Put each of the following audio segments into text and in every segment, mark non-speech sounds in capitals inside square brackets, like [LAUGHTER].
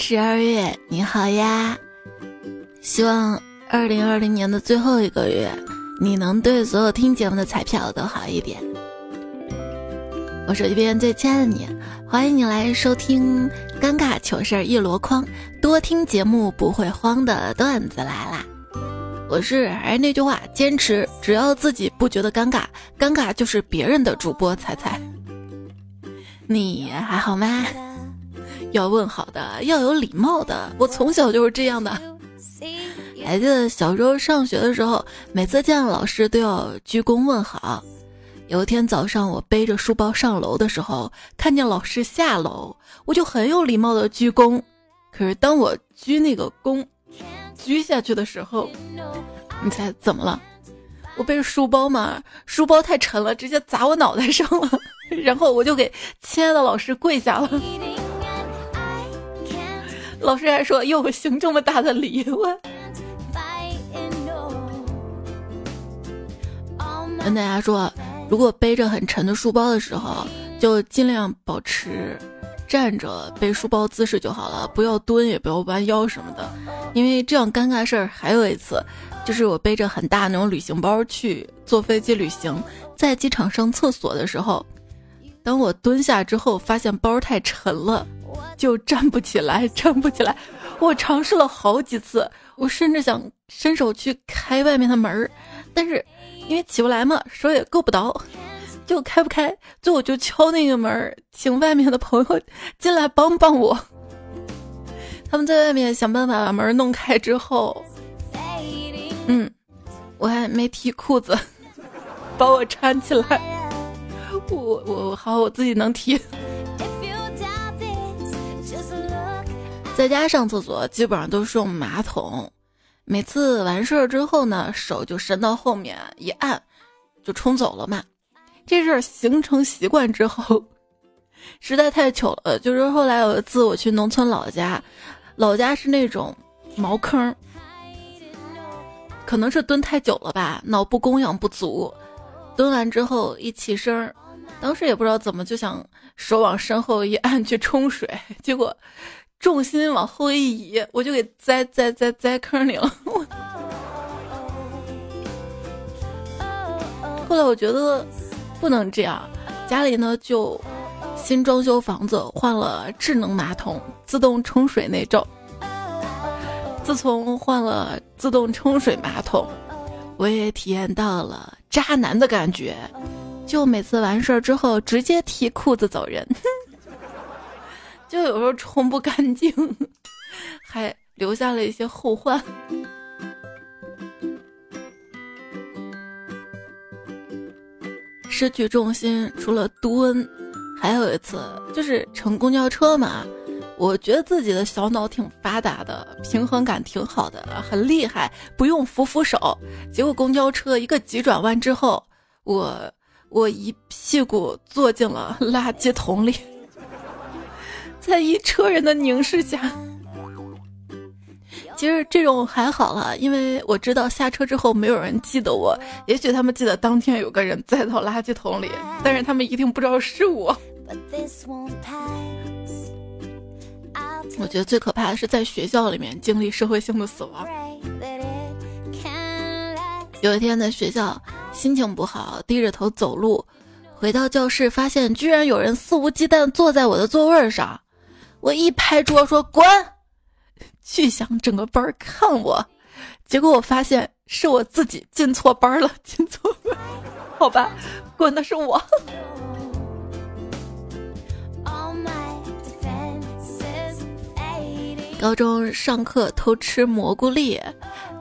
十二月，你好呀！希望二零二零年的最后一个月，你能对所有听节目的彩票都好一点。我手机边最亲爱的你，欢迎你来收听尴尬糗事一箩筐，多听节目不会慌的段子来啦！我是还是那句话，坚持，只要自己不觉得尴尬，尴尬就是别人的主播彩彩。你还好吗？要问好的，要有礼貌的。我从小就是这样的。还记得小时候上学的时候，每次见老师都要鞠躬问好。有一天早上，我背着书包上楼的时候，看见老师下楼，我就很有礼貌的鞠躬。可是当我鞠那个躬，鞠下去的时候，你猜怎么了？我背着书包嘛，书包太沉了，直接砸我脑袋上了。[LAUGHS] 然后我就给亲爱的老师跪下了。老师还说：“哟，行这么大的礼，我。”跟大家说，如果背着很沉的书包的时候，就尽量保持站着背书包姿势就好了，不要蹲，也不要弯腰什么的，因为这样尴尬事儿还有一次，就是我背着很大那种旅行包去坐飞机旅行，在机场上厕所的时候，当我蹲下之后，发现包太沉了。就站不起来，站不起来。我尝试了好几次，我甚至想伸手去开外面的门儿，但是因为起不来嘛，手也够不着，就开不开。最后就敲那个门儿，请外面的朋友 [LAUGHS] 进来帮帮我。他们在外面想办法把门弄开之后，嗯，我还没提裤子，[LAUGHS] 把我搀起来。我我好，我自己能提。在家上厕所基本上都是用马桶，每次完事儿之后呢，手就伸到后面一按，就冲走了嘛。这事儿形成习惯之后，[LAUGHS] 实在太糗了。就是后来有一次我去农村老家，老家是那种茅坑，可能是蹲太久了吧，脑部供氧不足，蹲完之后一起身，当时也不知道怎么就想手往身后一按去冲水，结果。重心往后一移，我就给栽栽栽栽坑里了。[LAUGHS] 后来我觉得不能这样，家里呢就新装修房子，换了智能马桶，自动冲水那种。自从换了自动冲水马桶，我也体验到了渣男的感觉，就每次完事儿之后直接提裤子走人。[LAUGHS] 就有时候冲不干净，[LAUGHS] 还留下了一些后患。失去重心，除了蹲，还有一次就是乘公交车嘛。我觉得自己的小脑挺发达的，平衡感挺好的，很厉害，不用扶扶手。结果公交车一个急转弯之后，我我一屁股坐进了垃圾桶里。在一车人的凝视下，其实这种还好了，因为我知道下车之后没有人记得我。也许他们记得当天有个人栽到垃圾桶里，但是他们一定不知道是我。我觉得最可怕的是在学校里面经历社会性的死亡。有一天在学校心情不好，低着头走路，回到教室发现居然有人肆无忌惮坐在我的座位上。我一拍桌说：“滚！”巨想整个班看我，结果我发现是我自己进错班了，进错班。好吧，滚的是我。[LAUGHS] 高中上课偷吃蘑菇粒，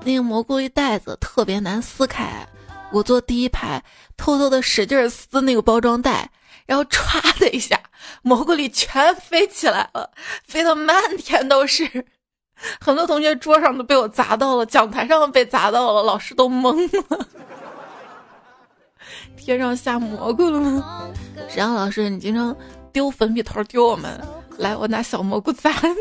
那个蘑菇粒袋子特别难撕开，我坐第一排，偷偷的使劲撕那个包装袋。然后歘的一下，蘑菇里全飞起来了，飞得满天都是。很多同学桌上都被我砸到了，讲台上被砸到了，老师都懵了。天上下蘑菇了吗？沈阳老师，你经常丢粉笔头丢我们，来，我拿小蘑菇砸你。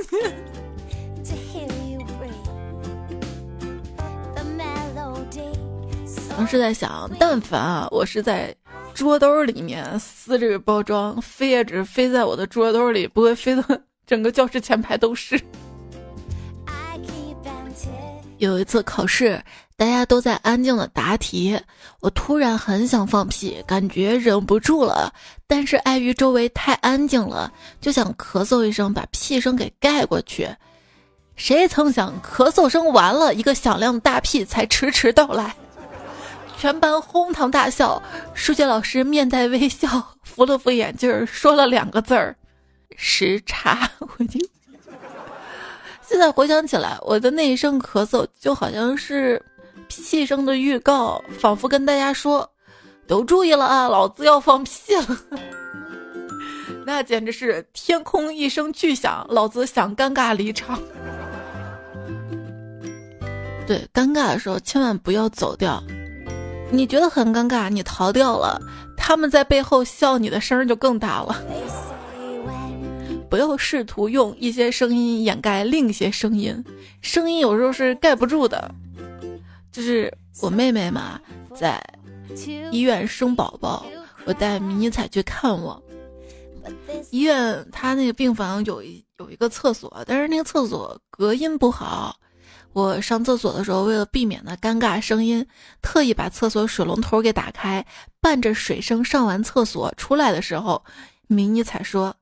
当时在想，但凡啊，我是在。桌兜里面撕这个包装，飞也只飞在我的桌兜里，不会飞到整个教室前排都是。有一次考试，大家都在安静的答题，我突然很想放屁，感觉忍不住了，但是碍于周围太安静了，就想咳嗽一声把屁声给盖过去。谁曾想咳嗽声完了，一个响亮的大屁才迟迟到来，全班哄堂大笑。数学老师面带微笑，[LAUGHS] 扶了扶眼镜，说了两个字儿：“时差。[LAUGHS] ”我就。现在回想起来，我的那一声咳嗽就好像是屁声的预告，仿佛跟大家说：“都注意了啊，老子要放屁了。”那简直是天空一声巨响，老子想尴尬离场。对，尴尬的时候千万不要走掉。你觉得很尴尬，你逃掉了，他们在背后笑你的声就更大了。不要试图用一些声音掩盖另一些声音，声音有时候是盖不住的。就是我妹妹嘛，在医院生宝宝，我带迷你彩去看我。医院他那个病房有一有一个厕所，但是那个厕所隔音不好。我上厕所的时候，为了避免那尴尬声音，特意把厕所水龙头给打开，伴着水声上完厕所出来的时候，迷你才说。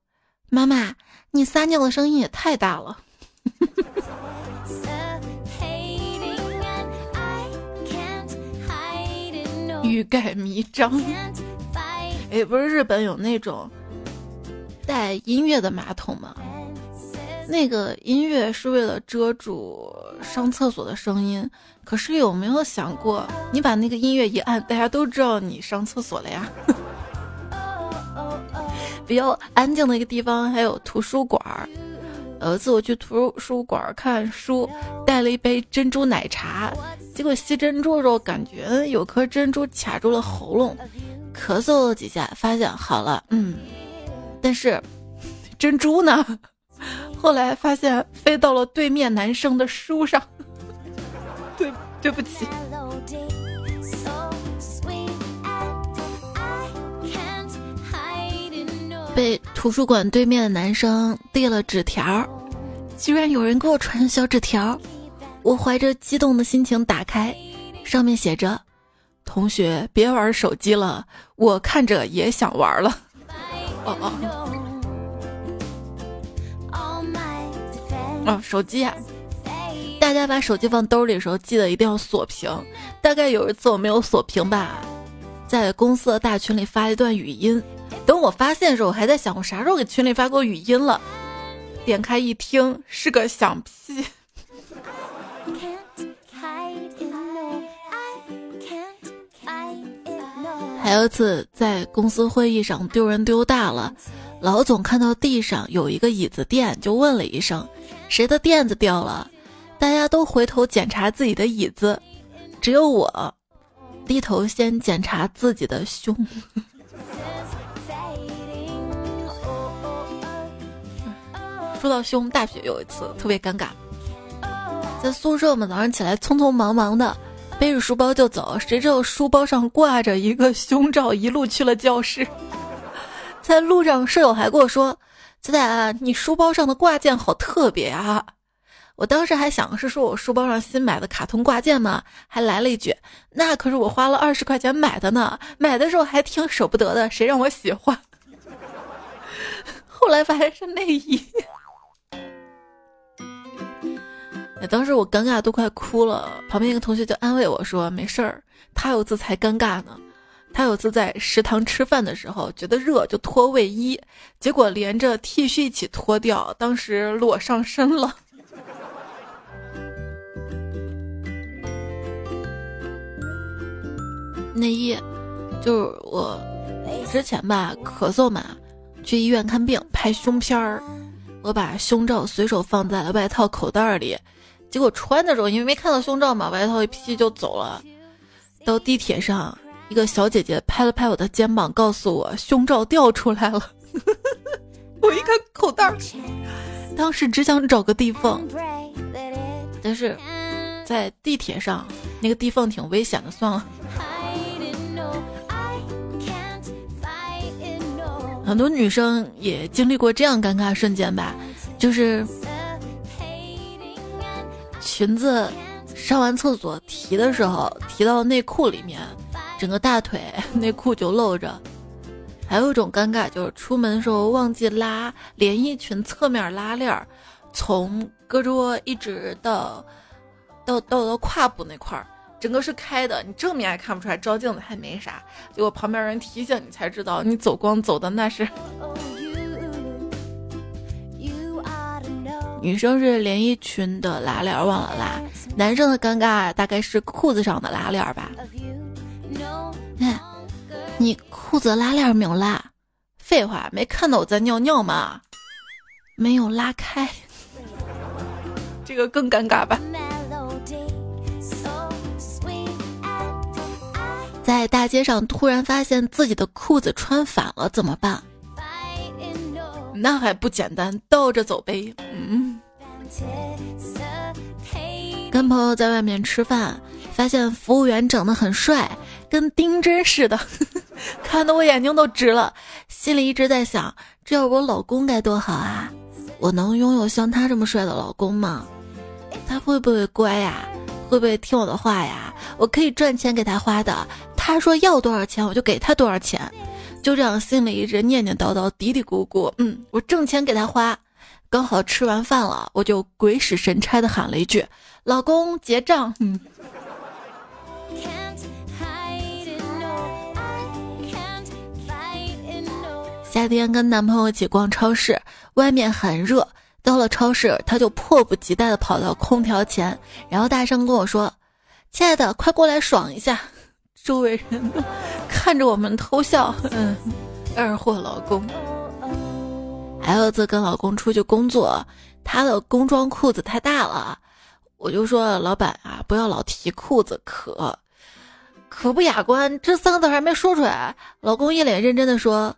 妈妈，你撒尿的声音也太大了。[LAUGHS] 欲盖弥彰。哎，不是日本有那种带音乐的马桶吗？那个音乐是为了遮住上厕所的声音。可是有没有想过，你把那个音乐一按，大家都知道你上厕所了呀？[LAUGHS] 比较安静的一个地方还有图书馆儿。有一次我去图书馆看书，带了一杯珍珠奶茶，结果吸珍珠的时候感觉有颗珍珠卡住了喉咙，咳嗽了几下，发现好了，嗯，但是珍珠呢？后来发现飞到了对面男生的书上，[LAUGHS] 对，对不起。被图书馆对面的男生递了纸条，居然有人给我传小纸条，我怀着激动的心情打开，上面写着：“同学别玩手机了，我看着也想玩了。[LAUGHS] ”哦哦，哦，手机啊！大家把手机放兜里的时候，记得一定要锁屏。大概有一次我没有锁屏吧，在公司的大群里发了一段语音。等我发现的时候，我还在想我啥时候给群里发过语音了。点开一听，是个响屁。还有一次在公司会议上丢人丢大了，老总看到地上有一个椅子垫，就问了一声：“谁的垫子掉了？”大家都回头检查自己的椅子，只有我低头先检查自己的胸。[LAUGHS] 说到胸，大学有一次特别尴尬，在宿舍嘛，早上起来匆匆忙忙的背着书包就走，谁知道书包上挂着一个胸罩，一路去了教室。[LAUGHS] 在路上，舍友还跟我说：“仔仔，你书包上的挂件好特别啊！”我当时还想是说我书包上新买的卡通挂件吗，还来了一句：“那可是我花了二十块钱买的呢，买的时候还挺舍不得的，谁让我喜欢？” [LAUGHS] 后来发现是内衣。当时我尴尬都快哭了，旁边一个同学就安慰我说：“没事儿，他有字才尴尬呢。他有次在食堂吃饭的时候，觉得热就脱卫衣，结果连着 T 恤一起脱掉，当时裸上身了。[LAUGHS] 内衣就是我之前吧咳嗽嘛，去医院看病拍胸片儿，我把胸罩随手放在了外套口袋里。”结果穿的时候，因为没看到胸罩嘛，外套一披就走了。到地铁上，一个小姐姐拍了拍我的肩膀，告诉我胸罩掉出来了。[LAUGHS] 我一看口袋，当时只想找个地缝，但是在地铁上那个地缝挺危险的，算了。很多女生也经历过这样尴尬瞬间吧。就是裙子上完厕所提的时候提到内裤里面，整个大腿内裤就露着。还有一种尴尬就是出门的时候忘记拉连衣裙侧面拉链儿，从胳肢窝一直到到到到胯部那块儿，整个是开的，你正面还看不出来，照镜子还没啥，结果旁边人提醒你才知道，你走光走的那是。[LAUGHS] 女生是连衣裙的拉链忘了拉，男生的尴尬大概是裤子上的拉链吧。你裤子拉链没有拉？废话，没看到我在尿尿吗？没有拉开，这个更尴尬吧？在大街上突然发现自己的裤子穿反了，怎么办？那还不简单，倒着走呗。嗯，跟朋友在外面吃饭，发现服务员长得很帅，跟丁真似的，[LAUGHS] 看得我眼睛都直了。心里一直在想，这要我老公该多好啊！我能拥有像他这么帅的老公吗？他会不会乖呀？会不会听我的话呀？我可以赚钱给他花的，他说要多少钱我就给他多少钱。就这样，心里一直念念叨叨、嘀嘀咕咕。嗯，我挣钱给他花。刚好吃完饭了，我就鬼使神差的喊了一句：“老公，结账。”嗯。夏天跟男朋友一起逛超市，外面很热。到了超市，他就迫不及待的跑到空调前，然后大声跟我说：“亲爱的，快过来爽一下。”周围人看着我们偷笑，嗯，二货老公。还有次跟老公出去工作，他的工装裤子太大了，我就说老板啊，不要老提裤子，可可不雅观。这三个字还没说出来，老公一脸认真的说：“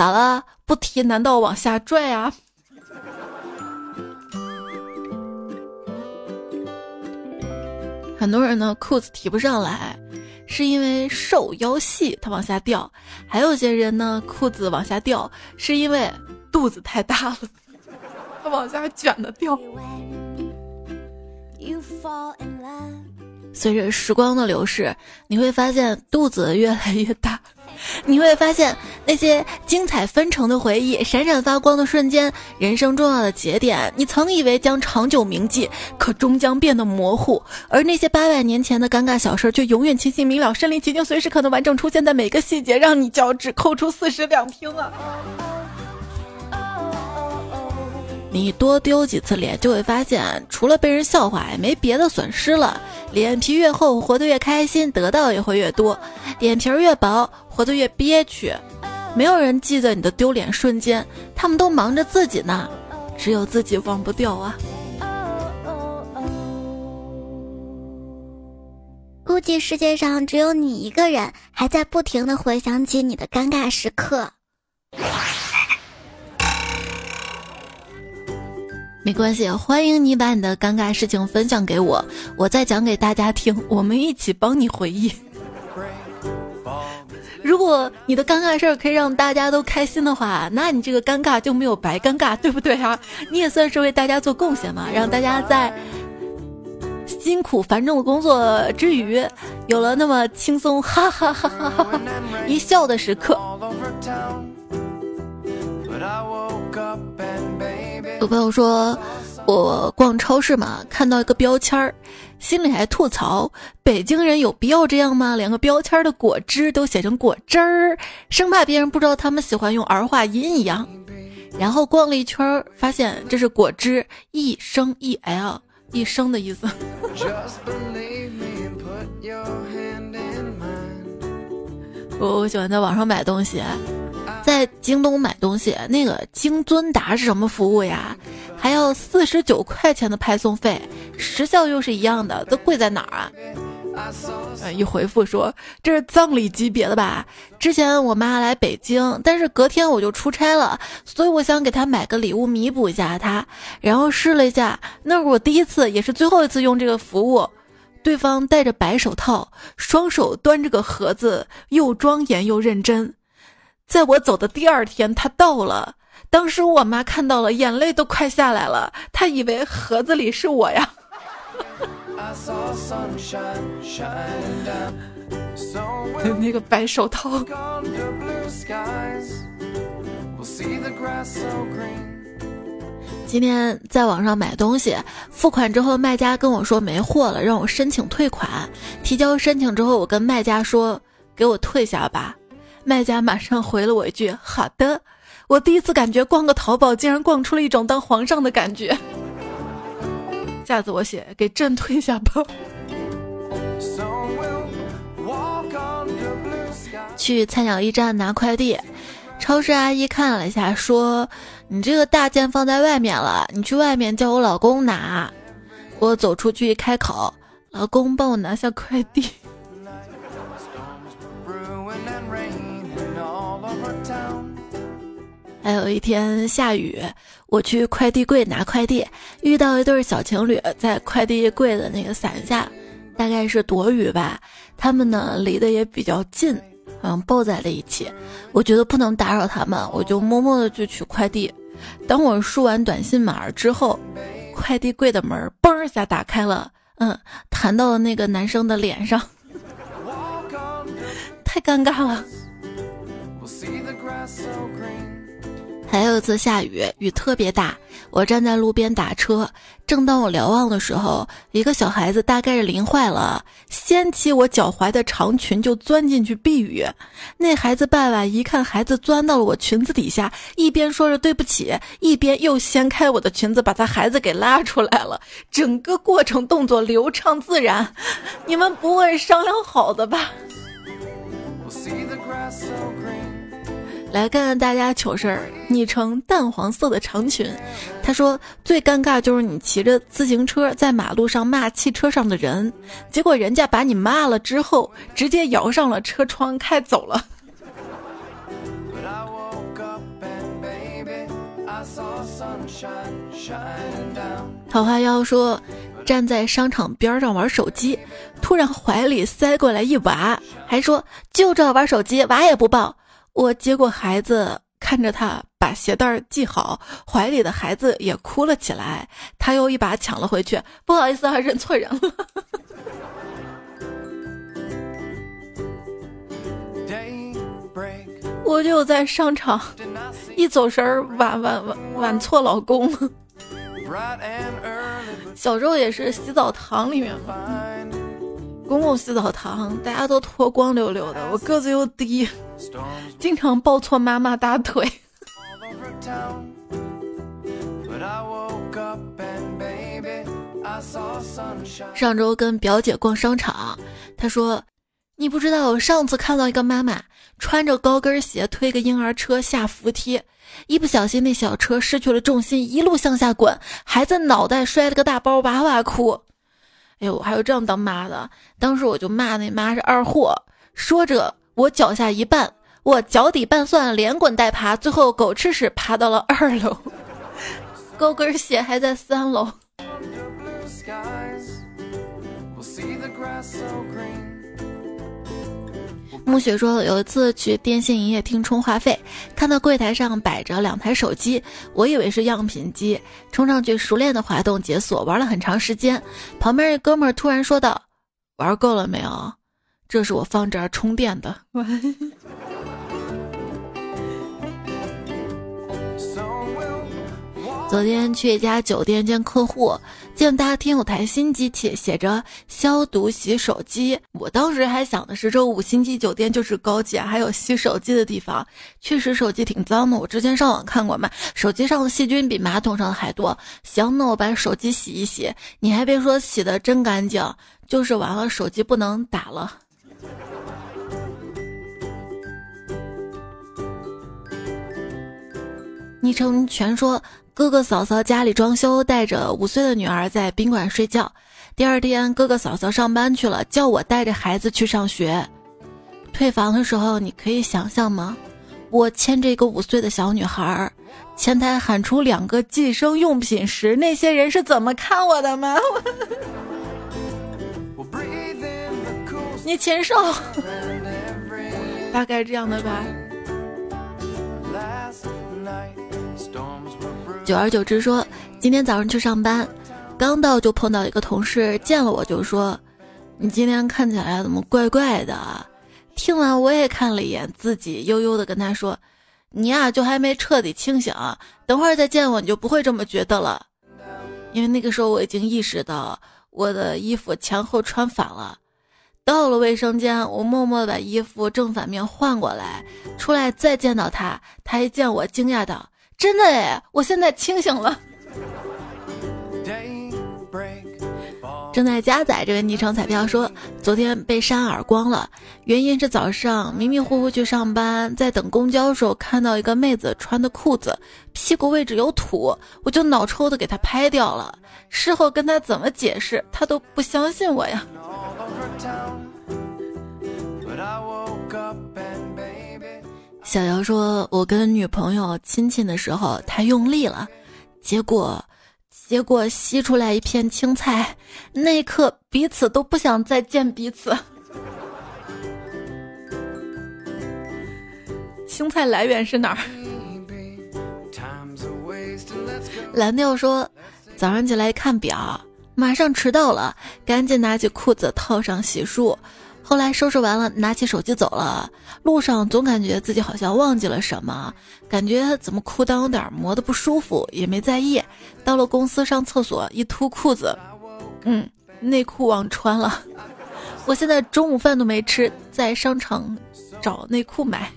咋了？不提难道往下拽啊？” [LAUGHS] 很多人呢裤子提不上来。是因为瘦腰细，它往下掉；还有些人呢，裤子往下掉，是因为肚子太大了，它往下卷的掉。随着时光的流逝，你会发现肚子越来越大。你会发现那些精彩纷呈的回忆、闪闪发光的瞬间、人生重要的节点，你曾以为将长久铭记，可终将变得模糊；而那些八百年前的尴尬小事，却永远清晰明了、身临其境，随时可能完整出现在每个细节，让你脚趾抠出四室两厅啊！你多丢几次脸，就会发现，除了被人笑话，也没别的损失了。脸皮越厚，活得越开心，得到也会越多；脸皮越薄，活得越憋屈。没有人记得你的丢脸瞬间，他们都忙着自己呢，只有自己忘不掉啊。估计世界上只有你一个人，还在不停的回想起你的尴尬时刻。没关系，欢迎你把你的尴尬事情分享给我，我再讲给大家听，我们一起帮你回忆。[LAUGHS] 如果你的尴尬事儿可以让大家都开心的话，那你这个尴尬就没有白尴尬，对不对啊？你也算是为大家做贡献嘛，让大家在辛苦繁重的工作之余，有了那么轻松哈哈哈哈哈哈一笑的时刻。But I will 有朋友说，我逛超市嘛，看到一个标签儿，心里还吐槽：北京人有必要这样吗？连个标签的果汁都写成果汁儿，生怕别人不知道他们喜欢用儿化音一样。然后逛了一圈，发现这是果汁，一生一 l 一生的意思。我我喜欢在网上买东西。在京东买东西，那个京尊达是什么服务呀？还要四十九块钱的派送费，时效又是一样的，都贵在哪儿啊？一回复说这是葬礼级别的吧？之前我妈来北京，但是隔天我就出差了，所以我想给她买个礼物弥补一下她。然后试了一下，那是我第一次，也是最后一次用这个服务。对方戴着白手套，双手端着个盒子，又庄严又认真。在我走的第二天，他到了，当时我妈看到了，眼泪都快下来了，她以为盒子里是我呀。[LAUGHS] 那个白手套。今天在网上买东西，付款之后，卖家跟我说没货了，让我申请退款。提交申请之后，我跟卖家说：“给我退下吧。”卖家马上回了我一句：“好的。”我第一次感觉逛个淘宝竟然逛出了一种当皇上的感觉。下次我写给朕退下吧。去菜鸟驿站拿快递，超市阿姨看了一下，说：“你这个大件放在外面了，你去外面叫我老公拿。”我走出去一开口：“老公，帮我拿下快递。”还有一天下雨，我去快递柜拿快递，遇到一对小情侣在快递柜的那个伞下，大概是躲雨吧。他们呢离得也比较近。嗯，抱在了一起，我觉得不能打扰他们，我就默默的就取快递。当我输完短信码之后，快递柜的门嘣一下打开了，嗯，弹到了那个男生的脸上，太尴尬了。还有一次下雨，雨特别大，我站在路边打车。正当我瞭望的时候，一个小孩子大概是淋坏了，掀起我脚踝的长裙就钻进去避雨。那孩子爸爸一看孩子钻到了我裙子底下，一边说着对不起，一边又掀开我的裙子，把他孩子给拉出来了。整个过程动作流畅自然，你们不会商量好的吧？来看看大家糗事儿，昵称淡黄色的长裙，他说最尴尬就是你骑着自行车在马路上骂汽车上的人，结果人家把你骂了之后，直接摇上了车窗开走了。桃花妖说，站在商场边上玩手机，突然怀里塞过来一娃，还说就这玩手机，娃也不抱。我接过孩子，看着他把鞋带系好，怀里的孩子也哭了起来。他又一把抢了回去，不好意思啊，认错人了。[LAUGHS] 我就在商场，一走神儿，挽挽挽挽错老公了。小时候也是洗澡堂里面嘛。公共洗澡堂，大家都脱光溜溜的，我个子又低，经常抱错妈妈大腿。上周跟表姐逛商场，她说：“你不知道，我上次看到一个妈妈穿着高跟鞋推个婴儿车下扶梯，一不小心那小车失去了重心，一路向下滚，孩子脑袋摔了个大包，哇哇哭。”哎呦，还有这样当妈的！当时我就骂那妈是二货。说着，我脚下一绊，我脚底拌蒜，连滚带爬，最后狗吃屎爬到了二楼，高跟鞋还在三楼。暮雪说，有一次去电信营业厅充话费，看到柜台上摆着两台手机，我以为是样品机，冲上去熟练的滑动解锁，玩了很长时间。旁边一哥们突然说道：“玩够了没有？这是我放这儿充电的。[LAUGHS] ”昨天去一家酒店见客户，见大厅有台新机器，写着消毒洗手机。我当时还想的是，这五星级酒店就是高级，还有洗手机的地方。确实手机挺脏的，我之前上网看过嘛，手机上的细菌比马桶上的还多。行，那我把手机洗一洗。你还别说，洗的真干净，就是完了手机不能打了。昵称全说。哥哥嫂嫂家里装修，带着五岁的女儿在宾馆睡觉。第二天，哥哥嫂嫂上班去了，叫我带着孩子去上学。退房的时候，你可以想象吗？我牵着一个五岁的小女孩，前台喊出两个计生用品时，那些人是怎么看我的吗？[LAUGHS] 你禽兽！大概这样的吧。久而久之说，今天早上去上班，刚到就碰到一个同事，见了我就说：“你今天看起来怎么怪怪的？”听完我也看了一眼自己，悠悠的跟他说：“你呀，就还没彻底清醒，等会儿再见我，你就不会这么觉得了。”因为那个时候我已经意识到我的衣服前后穿反了。到了卫生间，我默默把衣服正反面换过来，出来再见到他，他一见我惊讶道：“真的哎，我现在清醒了。”正在加载这个昵称彩票说，昨天被扇耳光了，原因是早上迷迷糊糊去上班，在等公交时候看到一个妹子穿的裤子屁股位置有土，我就脑抽的给她拍掉了。事后跟她怎么解释，她都不相信我呀。小姚说：“我跟女朋友亲亲的时候太用力了，结果，结果吸出来一片青菜，那一刻彼此都不想再见彼此。[LAUGHS] 青菜来源是哪儿？”蓝调说：“早上起来看表，马上迟到了，赶紧拿起裤子套上洗漱。”后来收拾完了，拿起手机走了。路上总感觉自己好像忘记了什么，感觉怎么裤裆有点磨得不舒服，也没在意。到了公司上厕所，一脱裤子，嗯，内裤忘穿了。[LAUGHS] 我现在中午饭都没吃，在商场找内裤买。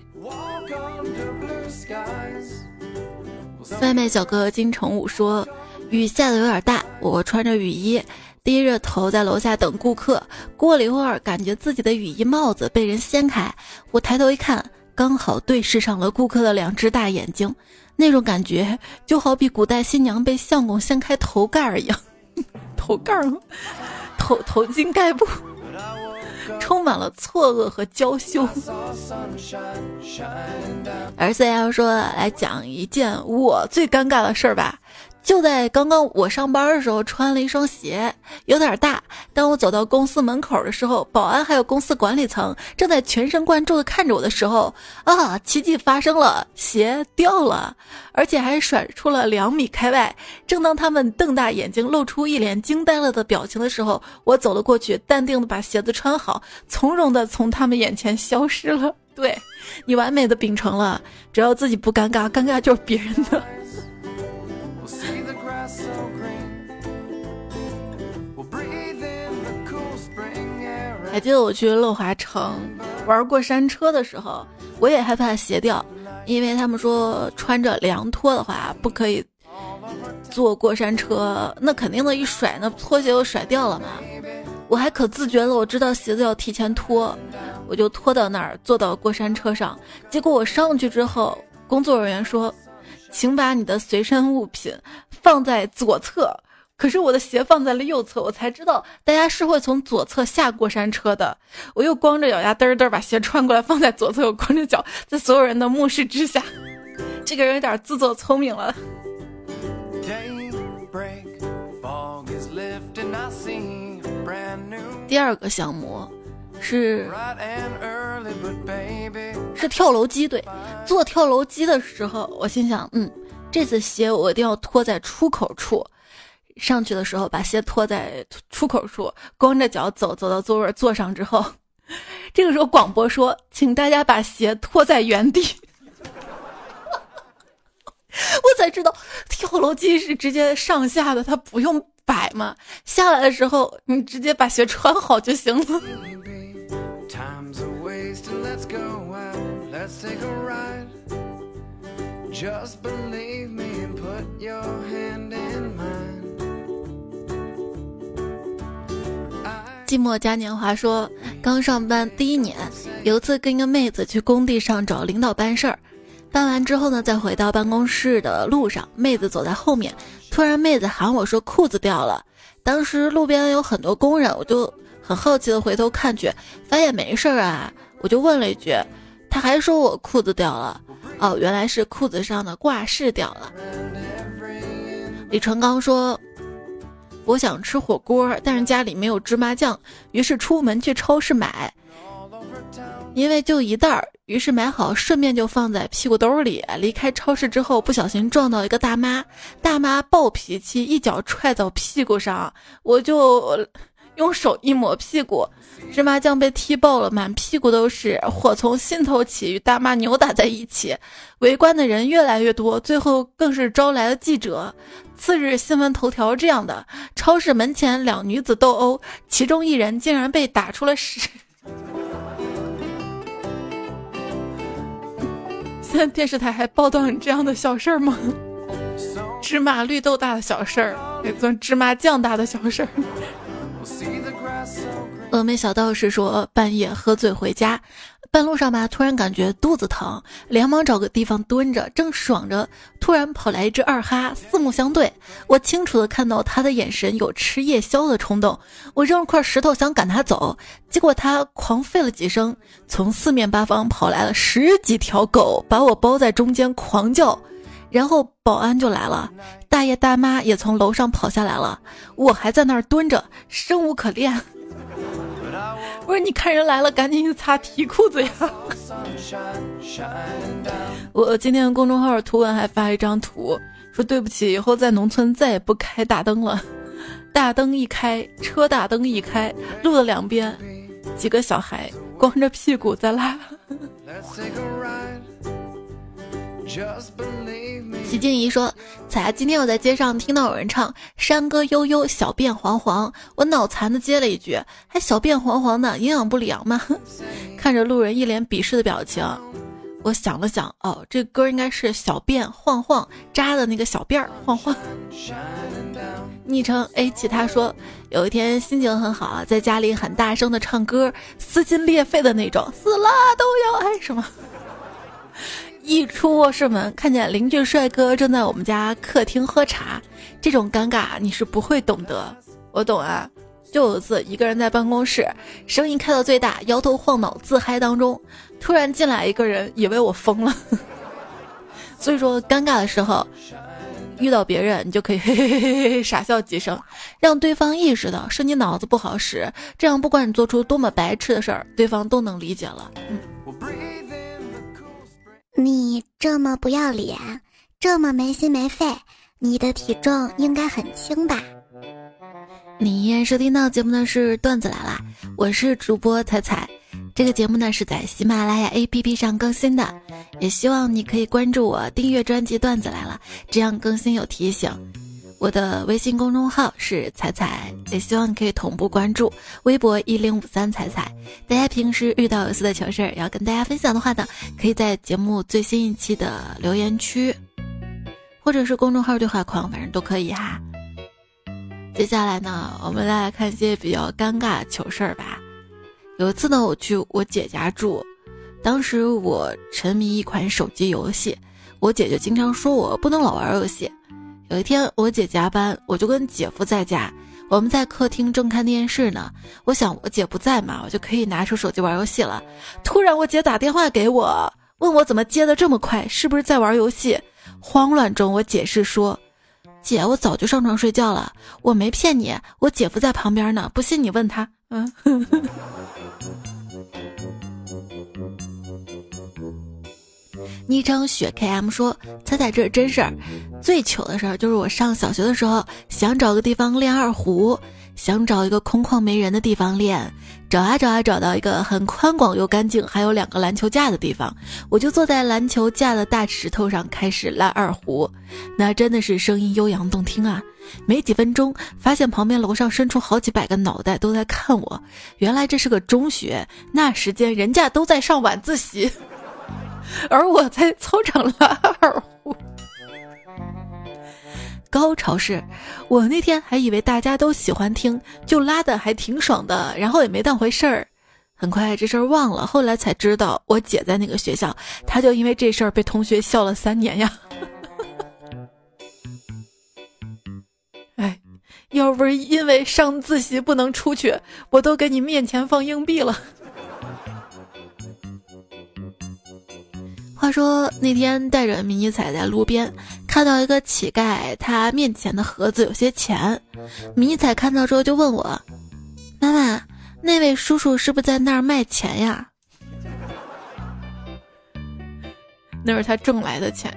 外卖小哥金城武说：“雨下的有点大，我穿着雨衣。”低着头在楼下等顾客，过了一会儿，感觉自己的雨衣帽子被人掀开，我抬头一看，刚好对视上了顾客的两只大眼睛，那种感觉就好比古代新娘被相公掀开头盖儿一样，[LAUGHS] 头盖儿，头头巾盖布，[LAUGHS] 充满了错愕和娇羞。而现在要说来讲一件我最尴尬的事儿吧。就在刚刚，我上班的时候穿了一双鞋，有点大。当我走到公司门口的时候，保安还有公司管理层正在全神贯注的看着我的时候，啊，奇迹发生了，鞋掉了，而且还甩出了两米开外。正当他们瞪大眼睛，露出一脸惊呆了的表情的时候，我走了过去，淡定的把鞋子穿好，从容的从他们眼前消失了。对你完美的秉承了，只要自己不尴尬，尴尬就是别人的。还记得我去乐华城玩过山车的时候，我也害怕鞋掉，因为他们说穿着凉拖的话不可以坐过山车，那肯定的一甩，那拖鞋就甩掉了嘛。我还可自觉的，我知道鞋子要提前脱，我就拖到那儿坐到过山车上。结果我上去之后，工作人员说，请把你的随身物品放在左侧。可是我的鞋放在了右侧，我才知道大家是会从左侧下过山车的。我又光着脚丫嘚儿嘚儿把鞋穿过来放在左侧，我光着脚在所有人的目视之下，这个人有点自作聪明了。第二个项目是是跳楼机，对，做跳楼机的时候，我心想，嗯，这次鞋我一定要拖在出口处。上去的时候，把鞋脱在出口处，光着脚走，走到座位坐上之后，[LAUGHS] 这个时候广播说：“请大家把鞋脱在原地。[LAUGHS] ”我才知道跳楼机是直接上下的，它不用摆嘛。下来的时候，你直接把鞋穿好就行了。寂寞嘉年华说，刚上班第一年，有一次跟一个妹子去工地上找领导办事儿，办完之后呢，再回到办公室的路上，妹子走在后面，突然妹子喊我说裤子掉了。当时路边有很多工人，我就很好奇的回头看去，发现没事儿啊，我就问了一句，他还说我裤子掉了，哦，原来是裤子上的挂饰掉了。李成刚说。我想吃火锅，但是家里没有芝麻酱，于是出门去超市买，因为就一袋儿，于是买好，顺便就放在屁股兜里。离开超市之后，不小心撞到一个大妈，大妈暴脾气，一脚踹到屁股上，我就用手一抹屁股，芝麻酱被踢爆了，满屁股都是，火从心头起，与大妈扭打在一起。围观的人越来越多，最后更是招来了记者。次日新闻头条这样的：超市门前两女子斗殴，其中一人竟然被打出了屎。[LAUGHS] 现在电视台还报道你这样的小事儿吗？芝麻绿豆大的小事儿，也算芝麻酱大的小事儿。峨眉小道士说，半夜喝醉回家。半路上吧，突然感觉肚子疼，连忙找个地方蹲着，正爽着，突然跑来一只二哈，四目相对，我清楚的看到他的眼神有吃夜宵的冲动，我扔了块石头想赶他走，结果他狂吠了几声，从四面八方跑来了十几条狗，把我包在中间狂叫，然后保安就来了，大爷大妈也从楼上跑下来了，我还在那儿蹲着，生无可恋。[LAUGHS] 不是你看人来了，赶紧去擦皮裤子呀！[LAUGHS] 我今天公众号图文还发一张图，说对不起，以后在农村再也不开大灯了。[LAUGHS] 大灯一开，车大灯一开，路的两边几个小孩光着屁股在拉。齐静怡说：“彩，今天我在街上听到有人唱《山歌悠悠，小便黄黄》，我脑残的接了一句：还小便黄黄的，营养不良吗？” [LAUGHS] 看着路人一脸鄙视的表情，我想了想，哦，这歌应该是小便晃晃扎的那个小辫儿晃晃。昵称 A 其他说：“有一天心情很好，在家里很大声的唱歌，撕心裂肺的那种，死了都要爱什么。”一出卧室门，看见邻居帅哥正在我们家客厅喝茶，这种尴尬你是不会懂得。我懂啊，就有一次一个人在办公室，声音开到最大，摇头晃脑自嗨当中，突然进来一个人，以为我疯了。[LAUGHS] 所以说，尴尬的时候遇到别人，你就可以嘿嘿嘿嘿傻笑几声，让对方意识到是你脑子不好使，这样不管你做出多么白痴的事儿，对方都能理解了。嗯。你这么不要脸，这么没心没肺，你的体重应该很轻吧？你依然收听到节目的是段子来啦，我是主播彩彩。这个节目呢是在喜马拉雅 APP 上更新的，也希望你可以关注我，订阅专辑段子来了，这样更新有提醒。我的微信公众号是彩彩，也希望你可以同步关注微博一零五三彩彩。大家平时遇到有趣的糗事儿要跟大家分享的话呢，可以在节目最新一期的留言区，或者是公众号对话框，反正都可以哈。接下来呢，我们来看一些比较尴尬的糗事儿吧。有一次呢，我去我姐家住，当时我沉迷一款手机游戏，我姐就经常说我不能老玩游戏。有一天我姐加班，我就跟姐夫在家，我们在客厅正看电视呢。我想我姐不在嘛，我就可以拿出手机玩游戏了。突然我姐打电话给我，问我怎么接的这么快，是不是在玩游戏？慌乱中我解释说：“姐，我早就上床睡觉了，我没骗你，我姐夫在旁边呢，不信你问他。”嗯。昵称雪 KM 说：“猜猜这是真事儿。最糗的事儿就是我上小学的时候，想找个地方练二胡，想找一个空旷没人的地方练，找啊找啊找到一个很宽广又干净，还有两个篮球架的地方，我就坐在篮球架的大石头上开始拉二胡。那真的是声音悠扬动听啊！没几分钟，发现旁边楼上伸出好几百个脑袋都在看我。原来这是个中学，那时间人家都在上晚自习。”而我在操场拉二胡，高潮是，我那天还以为大家都喜欢听，就拉的还挺爽的，然后也没当回事儿。很快这事儿忘了，后来才知道我姐在那个学校，她就因为这事儿被同学笑了三年呀。[LAUGHS] 哎，要不是因为上自习不能出去，我都给你面前放硬币了。话说那天带着迷彩在路边看到一个乞丐，他面前的盒子有些钱。迷彩看到之后就问我：“妈妈，那位叔叔是不是在那儿卖钱呀？”那是他挣来的钱。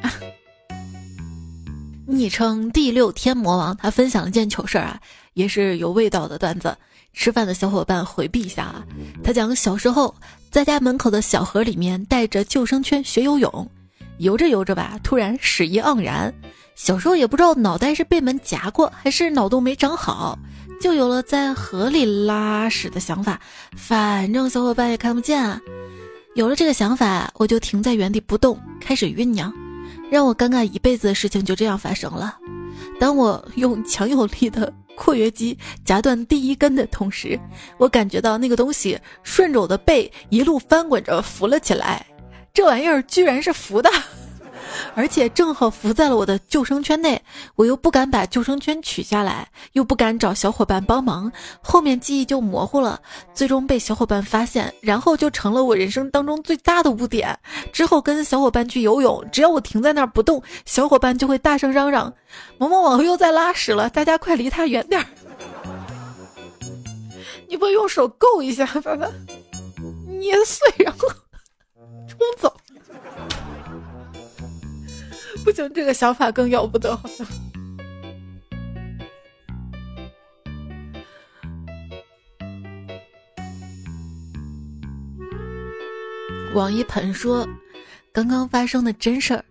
昵称第六天魔王，他分享了件糗事儿啊，也是有味道的段子。吃饭的小伙伴回避一下啊。他讲小时候在家门口的小河里面带着救生圈学游泳，游着游着吧，突然屎意盎然。小时候也不知道脑袋是被门夹过还是脑洞没长好，就有了在河里拉屎的想法。反正小伙伴也看不见啊。有了这个想法，我就停在原地不动，开始酝酿。让我尴尬一辈子的事情就这样发生了。当我用强有力的括约肌夹断第一根的同时，我感觉到那个东西顺着我的背一路翻滚着浮了起来。这玩意儿居然是浮的！而且正好浮在了我的救生圈内，我又不敢把救生圈取下来，又不敢找小伙伴帮忙，后面记忆就模糊了。最终被小伙伴发现，然后就成了我人生当中最大的污点。之后跟小伙伴去游泳，只要我停在那儿不动，小伙伴就会大声嚷嚷：“萌萌往后又在拉屎了，大家快离他远点儿！”你不用手够一下，把它捏碎，然后不行，这个想法更要不得，王一盆说：“刚刚发生的真事儿，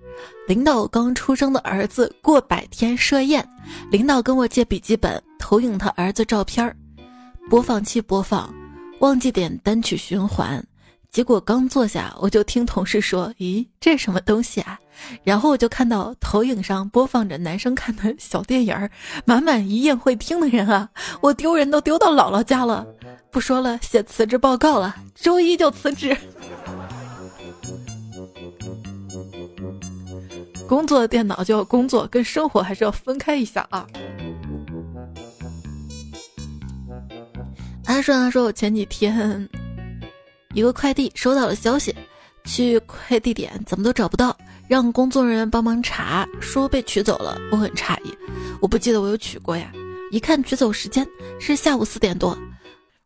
领导刚出生的儿子过百天设宴，领导跟我借笔记本投影他儿子照片儿，播放器播放，忘记点单曲循环。”结果刚坐下，我就听同事说：“ [LAUGHS] 咦，这什么东西啊？”然后我就看到投影上播放着男生看的小电影儿，满满一宴会厅的人啊！我丢人都丢到姥姥家了，不说了，写辞职报告了，周一就辞职。工作电脑就要工作，跟生活还是要分开一下啊。阿顺他说：“我前几天。”一个快递收到了消息，去快递点怎么都找不到，让工作人员帮忙查，说被取走了。我很诧异，我不记得我有取过呀。一看取走时间是下午四点多，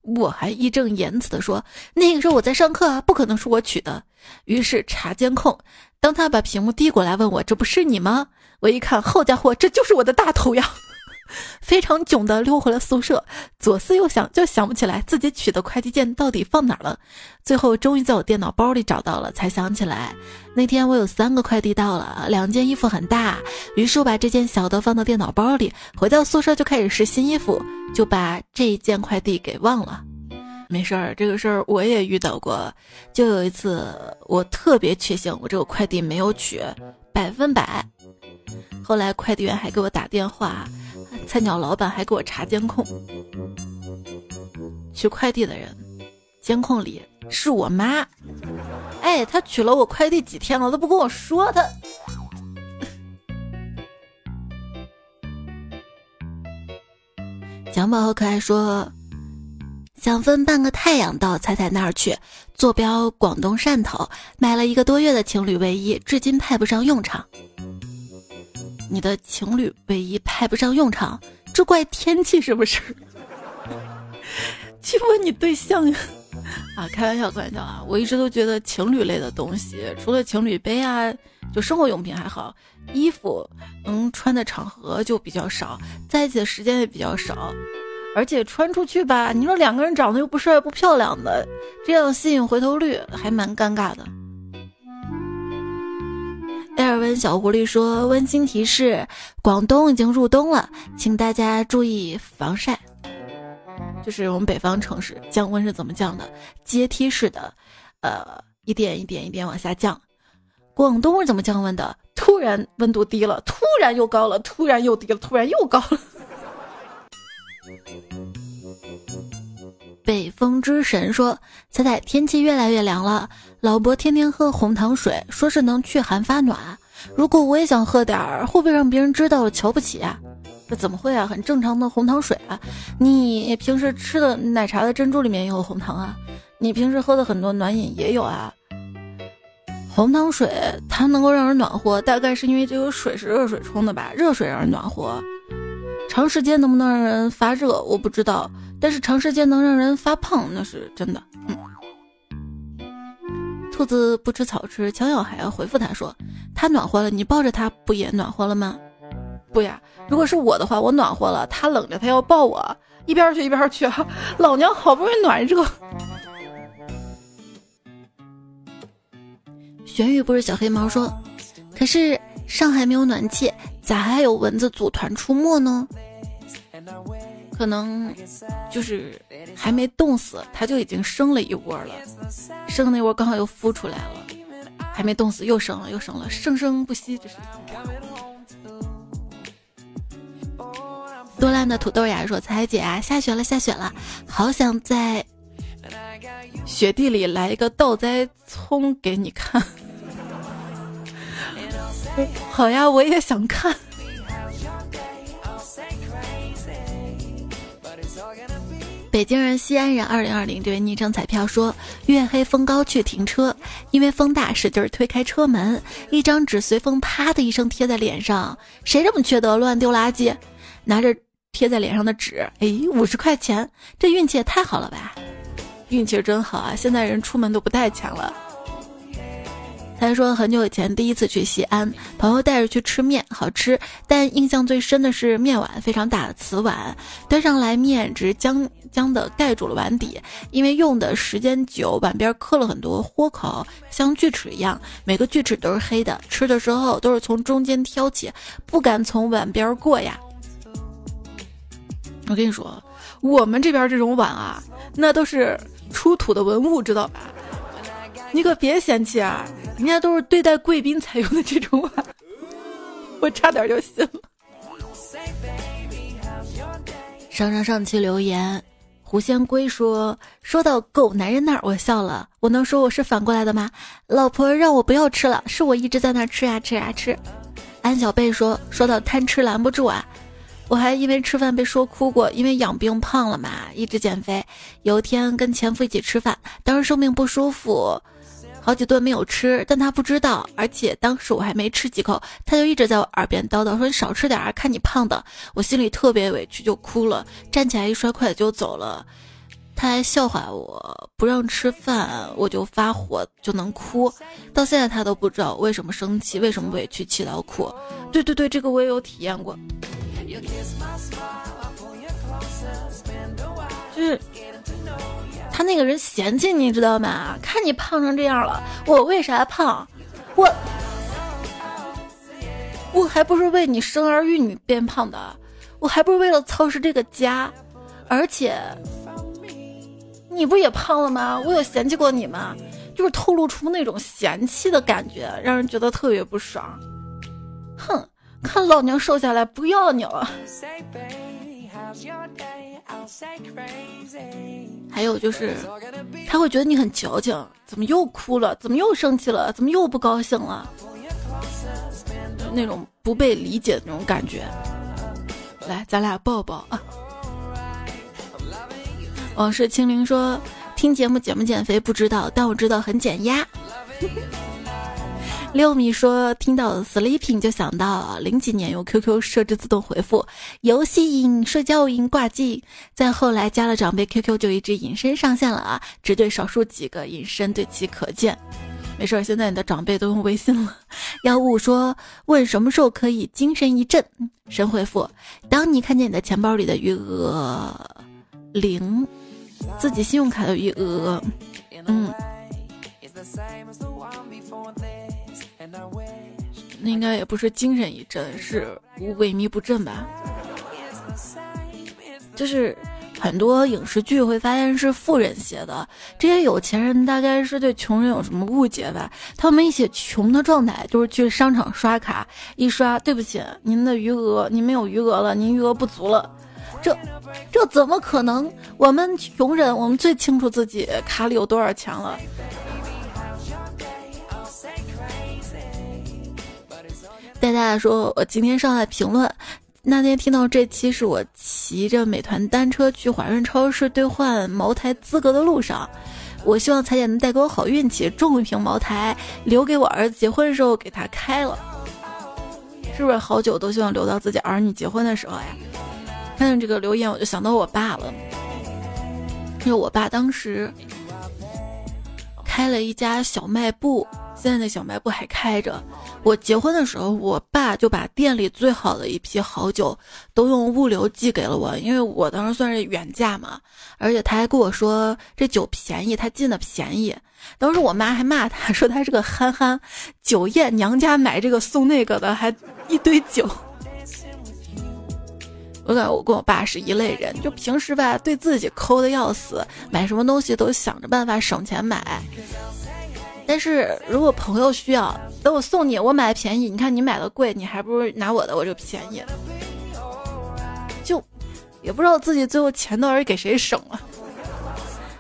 我还义正言辞的说：“那个时候我在上课啊，不可能是我取的。”于是查监控，当他把屏幕递过来问我：“这不是你吗？”我一看，好家伙，这就是我的大头呀！非常囧的溜回了宿舍，左思右想就想不起来自己取的快递件到底放哪儿了。最后终于在我电脑包里找到了，才想起来那天我有三个快递到了，两件衣服很大，于是我把这件小的放到电脑包里，回到宿舍就开始试新衣服，就把这一件快递给忘了。没事儿，这个事儿我也遇到过。就有一次，我特别确信我这个快递没有取，百分百。后来快递员还给我打电话。菜鸟老板还给我查监控，取快递的人，监控里是我妈。哎，他取了我快递几天了都不跟我说。他蒋宝和可爱说，想分半个太阳到彩彩那儿去，坐标广东汕头，买了一个多月的情侣卫衣，至今派不上用场。你的情侣卫衣派不上用场，这怪天气是不是？[LAUGHS] 去问你对象呀！啊，开玩笑，开玩笑啊！我一直都觉得情侣类的东西，除了情侣杯啊，就生活用品还好，衣服能穿的场合就比较少，在一起的时间也比较少，而且穿出去吧，你说两个人长得又不帅不漂亮的，这样吸引回头率还蛮尴尬的。艾尔温小狐狸说：“温馨提示，广东已经入冬了，请大家注意防晒。就是我们北方城市降温是怎么降的？阶梯式的，呃，一点一点一点往下降。广东是怎么降温的？突然温度低了，突然又高了，突然又低了，突然又高了。[LAUGHS] ”北风之神说：“彩彩，天气越来越凉了，老伯天天喝红糖水，说是能驱寒发暖。如果我也想喝点儿，会不会让别人知道了瞧不起啊？这怎么会啊？很正常的红糖水啊！你平时吃的奶茶的珍珠里面也有红糖啊，你平时喝的很多暖饮也有啊。红糖水它能够让人暖和，大概是因为这个水是热水冲的吧？热水让人暖和。长时间能不能让人发热，我不知道。”但是长时间能让人发胖，那是真的。嗯，兔子不吃草吃，强咬还要回复他说：“它暖和了，你抱着它不也暖和了吗？”不呀，如果是我的话，我暖和了，它冷着，它要抱我，一边去一边去啊，[LAUGHS] 老娘好不容易暖热。玄玉不是小黑猫说，可是上海没有暖气，咋还有蚊子组团出没呢？可能就是还没冻死，它就已经生了一窝了，生那窝刚好又孵出来了，还没冻死又生了又生了，生生不息，这是。多烂的土豆呀说：“彩姐啊，下雪了下雪了，好想在雪地里来一个倒栽葱给你看。[LAUGHS] ”好呀，我也想看。北京人西安人二零二零这位昵称彩票说：月黑风高去停车，因为风大，使劲推开车门，一张纸随风啪的一声贴在脸上。谁这么缺德，乱丢垃圾？拿着。贴在脸上的纸，哎，五十块钱，这运气也太好了吧！运气真好啊！现在人出门都不带钱了。他说很久以前第一次去西安，朋友带着去吃面，好吃，但印象最深的是面碗非常大的瓷碗，端上来面直将将的盖住了碗底，因为用的时间久，碗边刻了很多豁口，像锯齿一样，每个锯齿都是黑的，吃的时候都是从中间挑起，不敢从碗边过呀。我跟你说，我们这边这种碗啊，那都是出土的文物，知道吧？你可别嫌弃啊，人家都是对待贵宾才用的这种碗，[LAUGHS] 我差点就信了。上上上期留言，狐仙龟说说到狗男人那儿，我笑了。我能说我是反过来的吗？老婆让我不要吃了，是我一直在那吃呀吃呀吃。安小贝说说到贪吃拦不住啊。我还因为吃饭被说哭过，因为养病胖了嘛，一直减肥。有一天跟前夫一起吃饭，当时生病不舒服，好几顿没有吃，但他不知道，而且当时我还没吃几口，他就一直在我耳边叨叨说：“你少吃点，看你胖的。”我心里特别委屈，就哭了，站起来一摔筷子就走了。他还笑话我不让吃饭，我就发火就能哭。到现在他都不知道为什么生气，为什么委屈气到哭。对对对，这个我也有体验过。[LAUGHS] 就是他那个人嫌弃你，知道吗？看你胖成这样了，我为啥胖？我我还不是为你生儿育女变胖的，我还不是为了操持这个家，而且你不也胖了吗？我有嫌弃过你吗？就是透露出那种嫌弃的感觉，让人觉得特别不爽。哼。看老娘瘦下来不要你了。还有就是，他会觉得你很矫情，怎么又哭了？怎么又生气了？怎么又不高兴了？那种不被理解的那种感觉。来，咱俩抱抱啊！[LAUGHS] 往事清零说，听节目减不减肥不知道，但我知道很减压。六米说：“听到 sleeping 就想到零几年用 QQ 设置自动回复，游戏瘾、社交瘾、挂机。再后来加了长辈 QQ，就一直隐身上线了啊！只对少数几个隐身，对其可见。没事，现在你的长辈都用微信了。”幺五说：“问什么时候可以精神一振？”神回复：“当你看见你的钱包里的余额零，自己信用卡的余额，嗯。”那应该也不是精神一振，是萎靡不振吧？就是很多影视剧会发现是富人写的，这些有钱人大概是对穷人有什么误解吧？他们一写穷的状态，就是去商场刷卡，一刷，对不起，您的余额，您没有余额了，您余额不足了。这这怎么可能？我们穷人，我们最清楚自己卡里有多少钱了。带大家说，我今天上来评论，那天听到这期是我骑着美团单车去华润超市兑换茅台资格的路上，我希望彩姐能带给我好运气，中一瓶茅台，留给我儿子结婚的时候给他开了。是不是好久都希望留到自己儿女结婚的时候呀？看到这个留言，我就想到我爸了，因为我爸当时。开了一家小卖部，现在那小卖部还开着。我结婚的时候，我爸就把店里最好的一批好酒都用物流寄给了我，因为我当时算是原价嘛。而且他还跟我说这酒便宜，他进的便宜。当时我妈还骂他说他是个憨憨，酒宴娘家买这个送那个的，还一堆酒。我感觉我跟我爸是一类人，就平时吧对自己抠的要死，买什么东西都想着办法省钱买。但是如果朋友需要，等我送你，我买的便宜，你看你买的贵，你还不如拿我的，我就便宜。就也不知道自己最后钱到底给谁省了。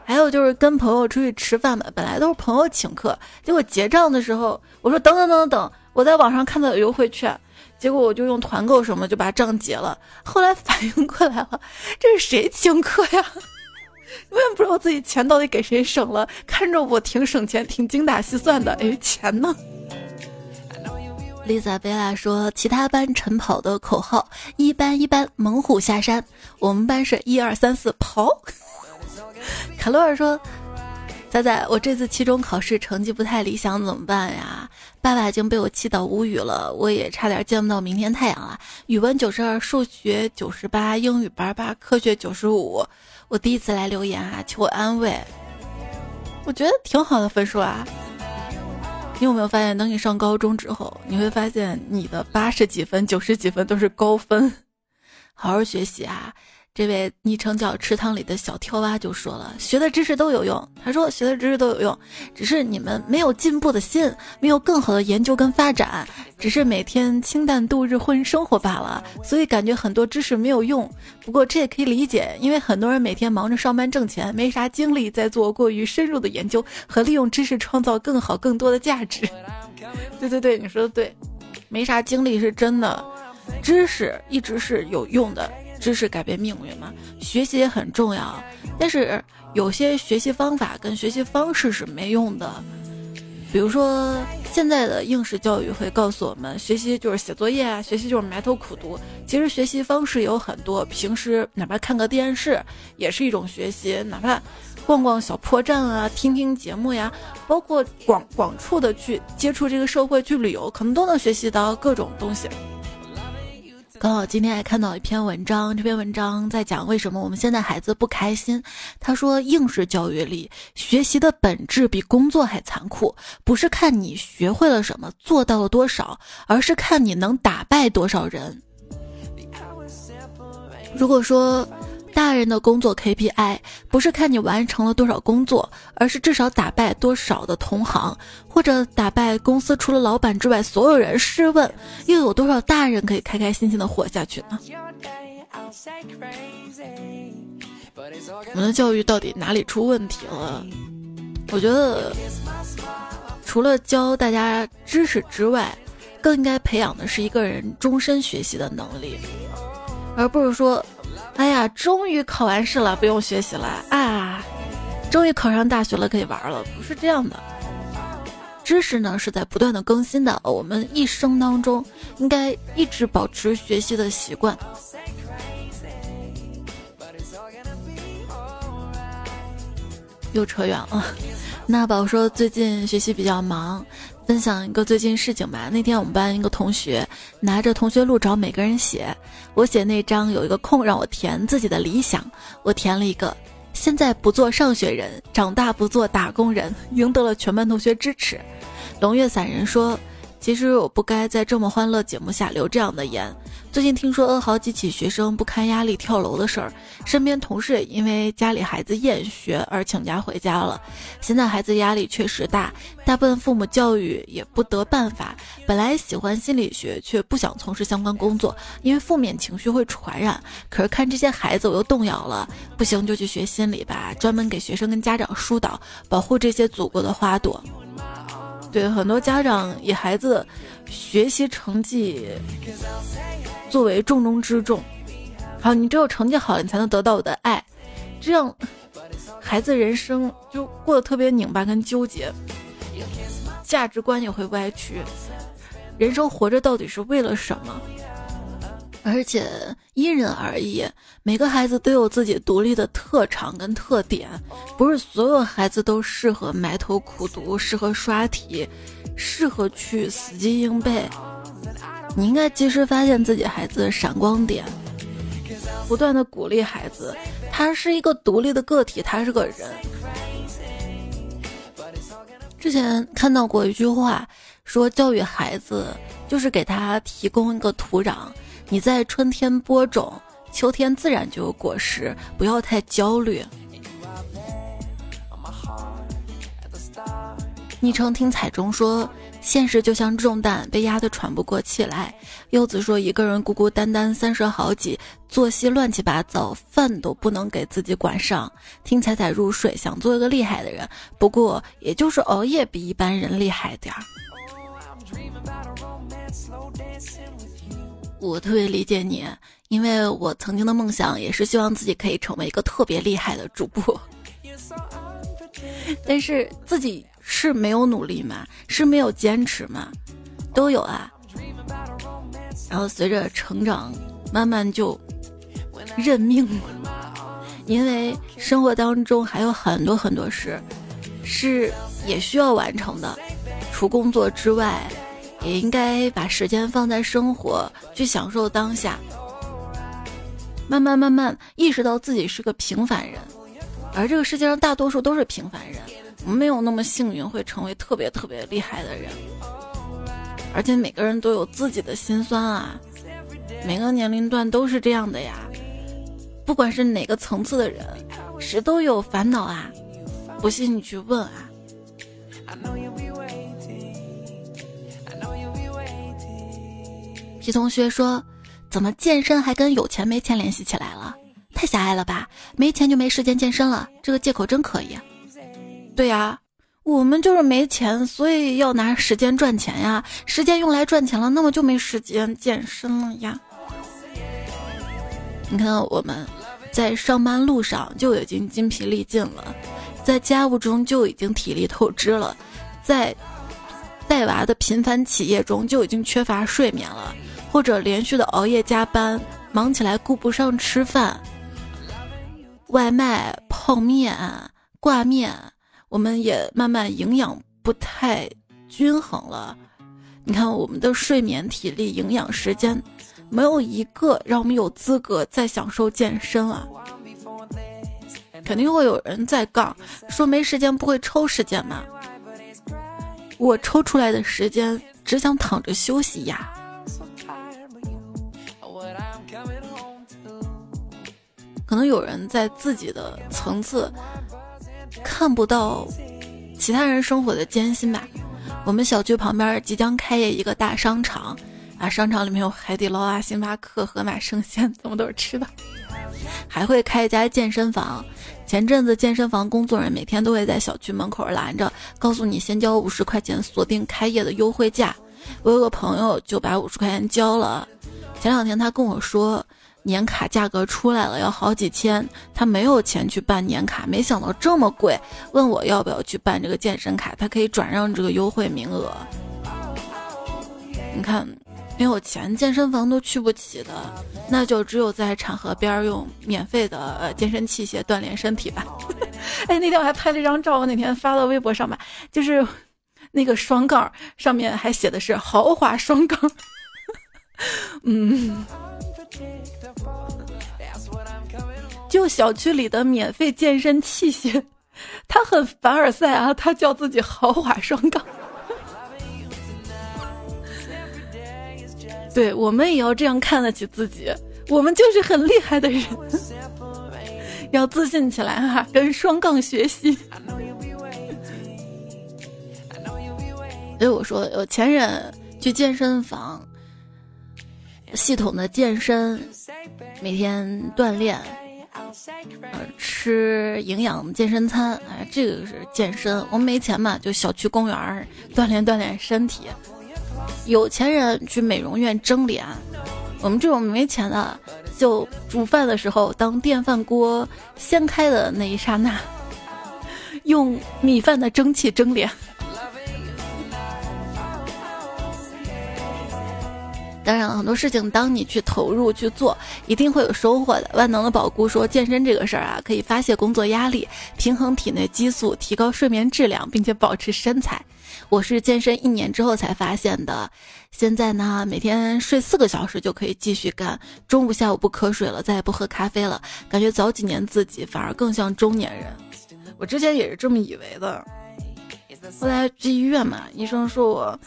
还有就是跟朋友出去吃饭嘛，本来都是朋友请客，结果结账的时候，我说等等等等等，我在网上看到有优惠券。结果我就用团购什么就把账结了，后来反应过来了，这是谁请客呀？我也不知道自己钱到底给谁省了，看着我挺省钱，挺精打细算的，哎，钱呢？Lisa 贝拉说，其他班晨跑的口号一班一班猛虎下山，我们班是一二三四跑。[LAUGHS] 卡罗尔说。仔仔，我这次期中考试成绩不太理想，怎么办呀？爸爸已经被我气到无语了，我也差点见不到明天太阳了。语文九十二，数学九十八，英语八十八，科学九十五。我第一次来留言啊，求安慰。我觉得挺好的分数啊。你有没有发现，等你上高中之后，你会发现你的八十几分、九十几分都是高分。好好学习啊！这位昵称叫池塘里的小跳蛙就说了：“学的知识都有用。”他说：“学的知识都有用，只是你们没有进步的心，没有更好的研究跟发展，只是每天清淡度日混生活罢了。所以感觉很多知识没有用。不过这也可以理解，因为很多人每天忙着上班挣钱，没啥精力在做过于深入的研究和利用知识创造更好更多的价值。[LAUGHS] ”对对对，你说的对，没啥精力是真的，知识一直是有用的。知识改变命运嘛，学习也很重要，但是有些学习方法跟学习方式是没用的。比如说，现在的应试教育会告诉我们，学习就是写作业啊，学习就是埋头苦读。其实学习方式有很多，平时哪怕看个电视也是一种学习，哪怕逛逛小破站啊，听听节目呀，包括广广处的去接触这个社会，去旅游，可能都能学习到各种东西。刚好今天还看到一篇文章，这篇文章在讲为什么我们现在孩子不开心。他说，应试教育里学习的本质比工作还残酷，不是看你学会了什么，做到了多少，而是看你能打败多少人。如果说。大人的工作 KPI 不是看你完成了多少工作，而是至少打败多少的同行，或者打败公司除了老板之外所有人。试问，又有多少大人可以开开心心的活下去呢？我们的教育到底哪里出问题了？我觉得，除了教大家知识之外，更应该培养的是一个人终身学习的能力，而不是说。哎呀，终于考完试了，不用学习了啊！终于考上大学了，可以玩了。不是这样的，知识呢是在不断的更新的。我们一生当中应该一直保持学习的习惯。又扯远了。[LAUGHS] 那宝说最近学习比较忙。分享一个最近事情吧。那天我们班一个同学拿着同学录找每个人写，我写那张有一个空让我填自己的理想，我填了一个现在不做上学人，长大不做打工人，赢得了全班同学支持。龙月散人说。其实我不该在这么欢乐节目下留这样的言。最近听说好几起学生不堪压力跳楼的事儿，身边同事也因为家里孩子厌学而请假回家了。现在孩子压力确实大，大部分父母教育也不得办法。本来喜欢心理学，却不想从事相关工作，因为负面情绪会传染。可是看这些孩子，我又动摇了。不行就去学心理吧，专门给学生跟家长疏导，保护这些祖国的花朵。对很多家长以孩子学习成绩作为重中之重，好，你只有成绩好，你才能得到我的爱，这样孩子人生就过得特别拧巴跟纠结，价值观也会歪曲，人生活着到底是为了什么？而且因人而异，每个孩子都有自己独立的特长跟特点，不是所有孩子都适合埋头苦读，适合刷题，适合去死记硬背。你应该及时发现自己孩子的闪光点，不断的鼓励孩子，他是一个独立的个体，他是个人。之前看到过一句话，说教育孩子就是给他提供一个土壤。你在春天播种，秋天自然就有果实，不要太焦虑。昵称听彩中说，现实就像重担，被压得喘不过气来。柚子说，一个人孤孤单单三十好几，作息乱七八糟，饭都不能给自己管上。听彩彩入睡，想做一个厉害的人，不过也就是熬夜比一般人厉害点儿。我特别理解你，因为我曾经的梦想也是希望自己可以成为一个特别厉害的主播，[LAUGHS] 但是自己是没有努力嘛，是没有坚持嘛，都有啊。然后随着成长，慢慢就认命了，因为生活当中还有很多很多事是也需要完成的，除工作之外。也应该把时间放在生活，去享受当下。慢慢慢慢意识到自己是个平凡人，而这个世界上大多数都是平凡人，没有那么幸运会成为特别特别厉害的人。而且每个人都有自己的心酸啊，每个年龄段都是这样的呀。不管是哪个层次的人，谁都有烦恼啊。不信你去问啊。一同学说：“怎么健身还跟有钱没钱联系起来了？太狭隘了吧！没钱就没时间健身了，这个借口真可以。”对呀，我们就是没钱，所以要拿时间赚钱呀。时间用来赚钱了，那么就没时间健身了呀。你看，我们在上班路上就已经筋疲力尽了，在家务中就已经体力透支了，在带娃的频繁企业中就已经缺乏睡眠了。或者连续的熬夜加班，忙起来顾不上吃饭，外卖、泡面、挂面，我们也慢慢营养不太均衡了。你看，我们的睡眠、体力、营养、时间，没有一个让我们有资格再享受健身啊！肯定会有人在杠，说没时间不会抽时间吗？我抽出来的时间，只想躺着休息呀。可能有人在自己的层次看不到其他人生活的艰辛吧。我们小区旁边即将开业一个大商场，啊，商场里面有海底捞啊、星巴克、盒马生鲜，怎么都是吃的。还会开一家健身房。前阵子健身房工作人员每天都会在小区门口拦着，告诉你先交五十块钱锁定开业的优惠价。我有个朋友就把五十块钱交了。前两天他跟我说。年卡价格出来了，要好几千，他没有钱去办年卡，没想到这么贵，问我要不要去办这个健身卡，他可以转让这个优惠名额。你看，没有钱，健身房都去不起的，那就只有在场河边用免费的健身器械锻炼身体吧。[LAUGHS] 哎，那天我还拍了一张照，我那天发到微博上吧，就是那个双杠上面还写的是豪华双杠，[LAUGHS] 嗯。就小区里的免费健身器械，[LAUGHS] 他很凡尔赛啊！他叫自己豪华双杠。[LAUGHS] 对我们也要这样看得起自己，我们就是很厉害的人，[LAUGHS] 要自信起来哈！跟双杠学习。所以我说，有钱人去健身房，系统的健身，每天锻炼。呃，吃营养健身餐，哎，这个是健身。我们没钱嘛，就小区公园锻炼锻炼身体。有钱人去美容院蒸脸，我们这种没钱的，就煮饭的时候，当电饭锅掀开的那一刹那，用米饭的蒸汽蒸脸。当然，很多事情当你去投入去做，一定会有收获的。万能的宝姑说，健身这个事儿啊，可以发泄工作压力，平衡体内激素，提高睡眠质量，并且保持身材。我是健身一年之后才发现的，现在呢，每天睡四个小时就可以继续干，中午下午不瞌睡了，再也不喝咖啡了，感觉早几年自己反而更像中年人。我之前也是这么以为的。后来去医院嘛，医生说我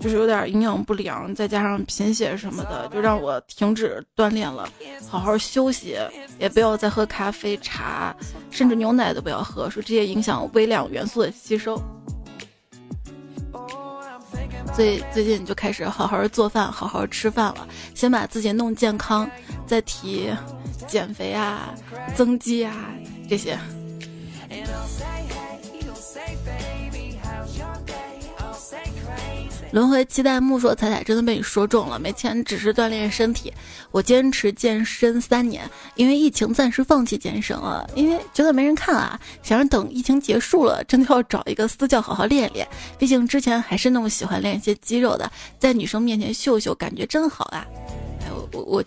就是有点营养不良，再加上贫血什么的，就让我停止锻炼了，好好休息，也不要再喝咖啡、茶，甚至牛奶都不要喝，说这些影响微量元素的吸收。所以最近就开始好好做饭，好好吃饭了，先把自己弄健康，再提减肥啊、增肌啊这些。轮回期待木说彩彩真的被你说中了，没钱只是锻炼身体。我坚持健身三年，因为疫情暂时放弃健身了，因为觉得没人看啊，想着等疫情结束了，真的要找一个私教好好练练。毕竟之前还是那么喜欢练一些肌肉的，在女生面前秀秀，感觉真好啊！哎，我我我，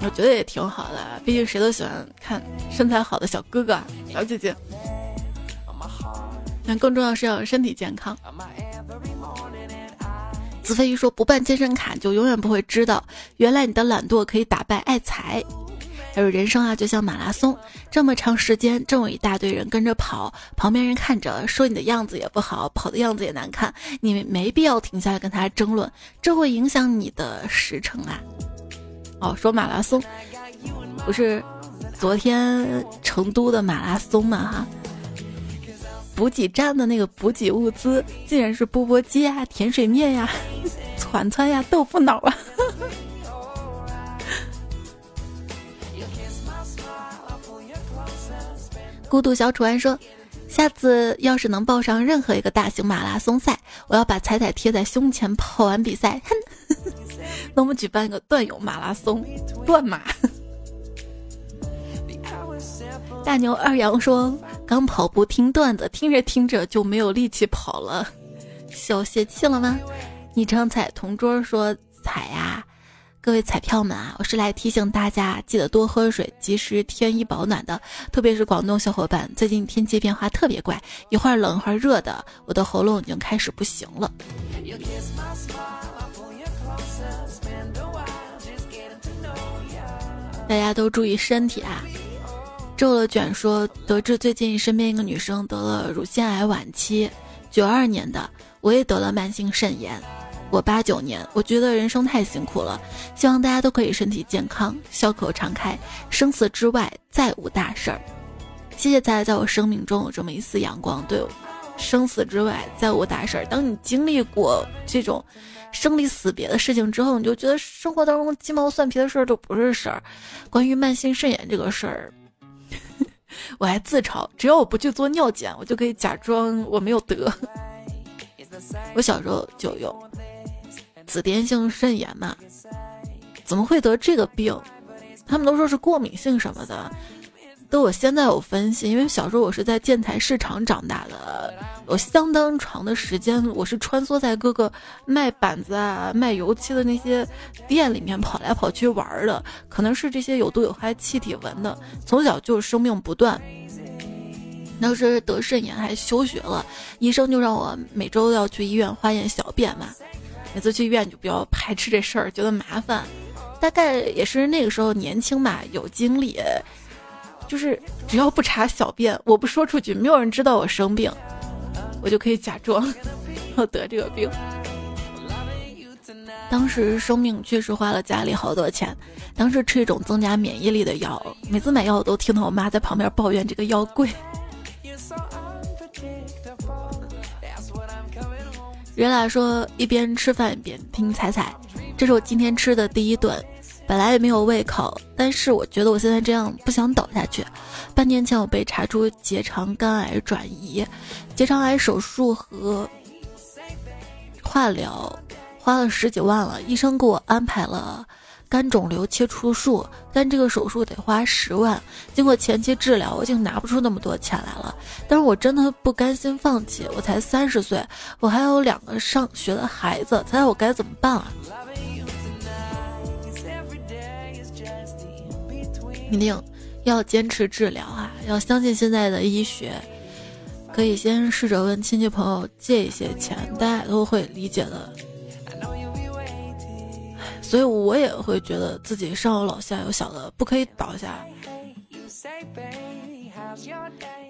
我觉得也挺好的，毕竟谁都喜欢看身材好的小哥哥、小姐姐。但更重要是要身体健康。子飞鱼说：“不办健身卡就永远不会知道，原来你的懒惰可以打败爱财。还有人生啊，就像马拉松，这么长时间，这么一大堆人跟着跑，旁边人看着说你的样子也不好，跑的样子也难看，你没必要停下来跟他争论，这会影响你的时程啊。”哦，说马拉松，不是昨天成都的马拉松嘛？哈。补给站的那个补给物资，竟然是钵钵鸡啊、甜水面呀、[LAUGHS] 串串呀、豆腐脑啊！[LAUGHS] 孤独小楚安说：“下次要是能报上任何一个大型马拉松赛，我要把彩彩贴在胸前，跑完比赛，哼！那我们举办一个段友马拉松，断马。[LAUGHS] ”大牛二羊说：“刚跑步听段子，听着听着就没有力气跑了，小泄气了吗？”昵称彩同桌说：“彩呀，各位彩票们啊，我是来提醒大家记得多喝水，及时添衣保暖的。特别是广东小伙伴，最近天气变化特别怪，一会儿冷一会儿热的，我的喉咙已经开始不行了。大家都注意身体啊！”皱了卷说，得知最近身边一个女生得了乳腺癌晚期，九二年的，我也得了慢性肾炎，我八九年，我觉得人生太辛苦了，希望大家都可以身体健康，笑口常开，生死之外再无大事儿。谢谢在在我生命中有这么一丝阳光。对，生死之外再无大事儿。当你经历过这种生离死别的事情之后，你就觉得生活当中鸡毛蒜皮的事儿都不是事儿。关于慢性肾炎这个事儿。[LAUGHS] 我还自嘲，只要我不去做尿检，我就可以假装我没有得。我小时候就有紫癜性肾炎嘛，怎么会得这个病？他们都说是过敏性什么的。都我现在有分析，因为小时候我是在建材市场长大的，有相当长的时间我是穿梭在各个卖板子啊、卖油漆的那些店里面跑来跑去玩的，可能是这些有毒有害气体闻的，从小就生病不断。当时得肾炎还休学了，医生就让我每周要去医院化验小便嘛，每次去医院就比较排斥这事儿，觉得麻烦。大概也是那个时候年轻嘛，有精力。就是只要不查小便，我不说出去，没有人知道我生病，我就可以假装要得这个病。当时生病确实花了家里好多钱，当时吃一种增加免疫力的药，每次买药我都听到我妈在旁边抱怨这个药贵。人俩说一边吃饭一边听彩彩，这是我今天吃的第一顿。本来也没有胃口，但是我觉得我现在这样不想倒下去。半年前我被查出结肠肝癌转移，结肠癌手术和化疗花了十几万了，医生给我安排了肝肿瘤切除术，但这个手术得花十万。经过前期治疗，我已经拿不出那么多钱来了。但是我真的不甘心放弃。我才三十岁，我还有两个上学的孩子，猜猜我该怎么办啊？一定要坚持治疗啊！要相信现在的医学，可以先试着问亲戚朋友借一些钱，大家都会理解的。所以我也会觉得自己上有老下有小的，不可以倒下。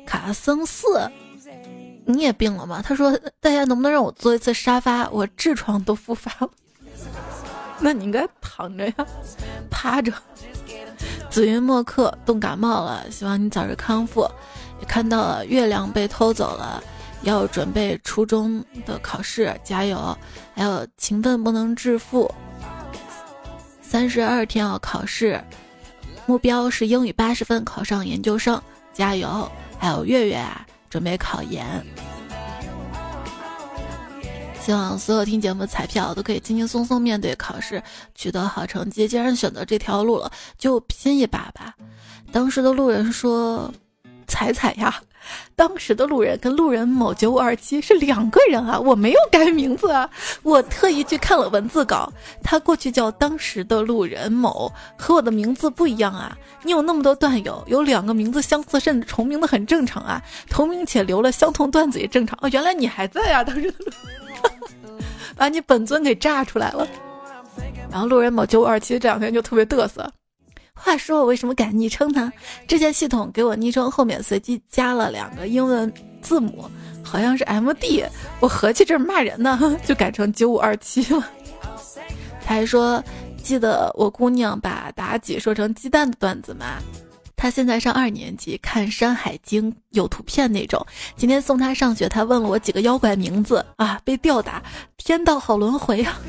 卡僧四，你也病了吗？他说：“大家能不能让我坐一次沙发？我痔疮都复发了。”那你应该躺着呀，趴着。紫云墨客冻感冒了，希望你早日康复。也看到了月亮被偷走了，要准备初中的考试，加油！还有勤奋不能致富。三十二天要考试，目标是英语八十分考上研究生，加油！还有月月啊，准备考研。希望所有听节目的彩票都可以轻轻松松面对考试，取得好成绩。既然选择这条路了，就拼一把吧。当时的路人说：“彩彩呀。[LAUGHS] ”当时的路人跟 [LAUGHS] 路人某九五二七是两个人啊！我没有改名字啊，我特意去看了文字稿，他过去叫当时的路人某，和我的名字不一样啊！你有那么多段友，有两个名字相似甚至重名的很正常啊，同名且留了相同段子也正常哦。原来你还在啊！当时的路，[LAUGHS] 把你本尊给炸出来了。然后路人某九五二七这两天就特别嘚瑟。话说我为什么改昵称呢？之前系统给我昵称后面随机加了两个英文字母，好像是 M D，我合计这是骂人呢，就改成九五二七了。他还说记得我姑娘把妲己说成鸡蛋的段子吗？他现在上二年级，看《山海经》有图片那种。今天送他上学，他问了我几个妖怪名字啊，被吊打，天道好轮回啊。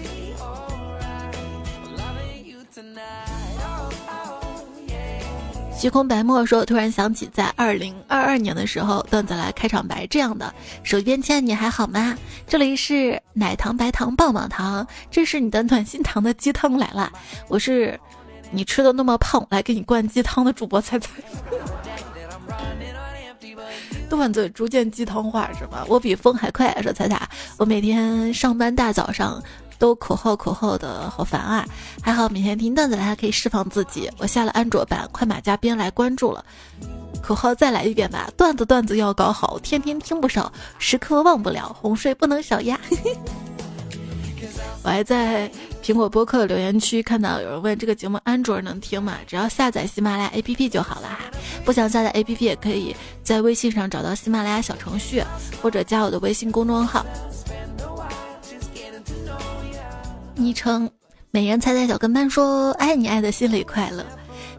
虚空白墨说：“突然想起，在二零二二年的时候，段子来开场白这样的：手机边签，你还好吗？这里是奶糖白糖棒棒糖，这是你的暖心糖的鸡汤来了。我是你吃的那么胖，来给你灌鸡汤的主播猜猜。段子逐渐鸡汤化是吧？我比风还快。说彩彩，我每天上班大早上。”都口号口号的好烦啊！还好每天听段子还可以释放自己。我下了安卓版，快马加鞭来关注了。口号再来一遍吧！段子段子要搞好，天天听不少，时刻忘不了，哄睡不能少呀。[LAUGHS] 我还在苹果播客留言区看到有人问这个节目安卓能听吗？只要下载喜马拉雅 APP 就好了哈。不想下载 APP 也可以在微信上找到喜马拉雅小程序，或者加我的微信公众号。昵称美人猜猜小跟班说：“爱你爱的心里快乐。”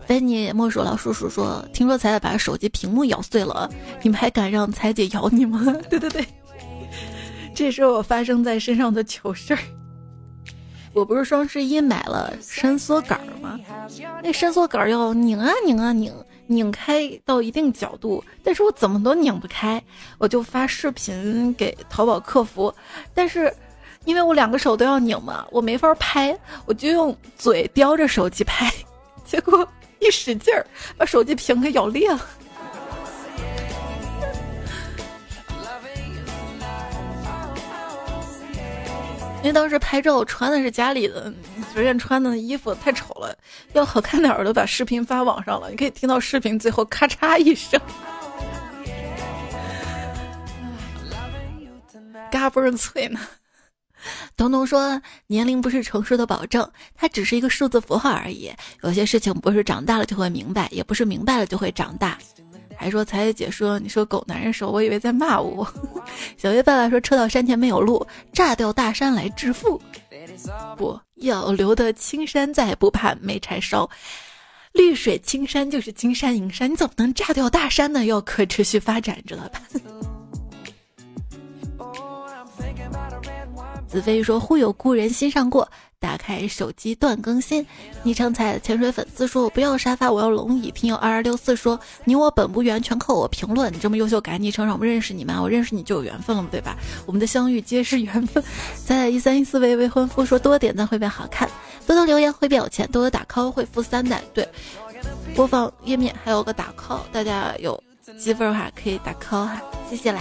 非你莫属老叔叔说：“听说彩彩把手机屏幕咬碎了，你们还敢让彩姐咬你吗？”对对对，这是我发生在身上的糗事儿。我不是双十一买了伸缩杆吗？那伸缩杆要拧啊拧啊拧，拧开到一定角度，但是我怎么都拧不开，我就发视频给淘宝客服，但是。因为我两个手都要拧嘛，我没法拍，我就用嘴叼着手机拍，结果一使劲儿，把手机屏给咬裂了。因为当时拍照穿的是家里的随便穿的衣服，太丑了，要好看点儿的把视频发网上了，你可以听到视频最后咔嚓一声，嘎嘣脆呢。东东说：“年龄不是成熟的保证，它只是一个数字符号而已。有些事情不是长大了就会明白，也不是明白了就会长大。”还说彩彩姐说：“你说狗男人时候，我以为在骂我。[LAUGHS] ”小月爸爸说：“车到山前没有路，炸掉大山来致富。”不要留得青山在，不怕没柴烧。绿水青山就是金山银山，你怎么能炸掉大山呢？要可持续发展，知道吧？[LAUGHS] 子飞说：“忽有故人心上过，打开手机断更新。”昵称彩潜水粉丝说：“我不要沙发，我要龙椅。”听友二二六四说：“你我本无缘，全靠我评论。”你这么优秀，改昵称让我们认识你吗？我认识你就有缘分了，对吧？我们的相遇皆是缘分。在一三一四位未婚夫说：“多点赞会变好看。”多多留言会变有钱，多多打 call 会富三代。对，播放页面还有个打 call，大家有积分的话可以打 call 哈，谢谢啦，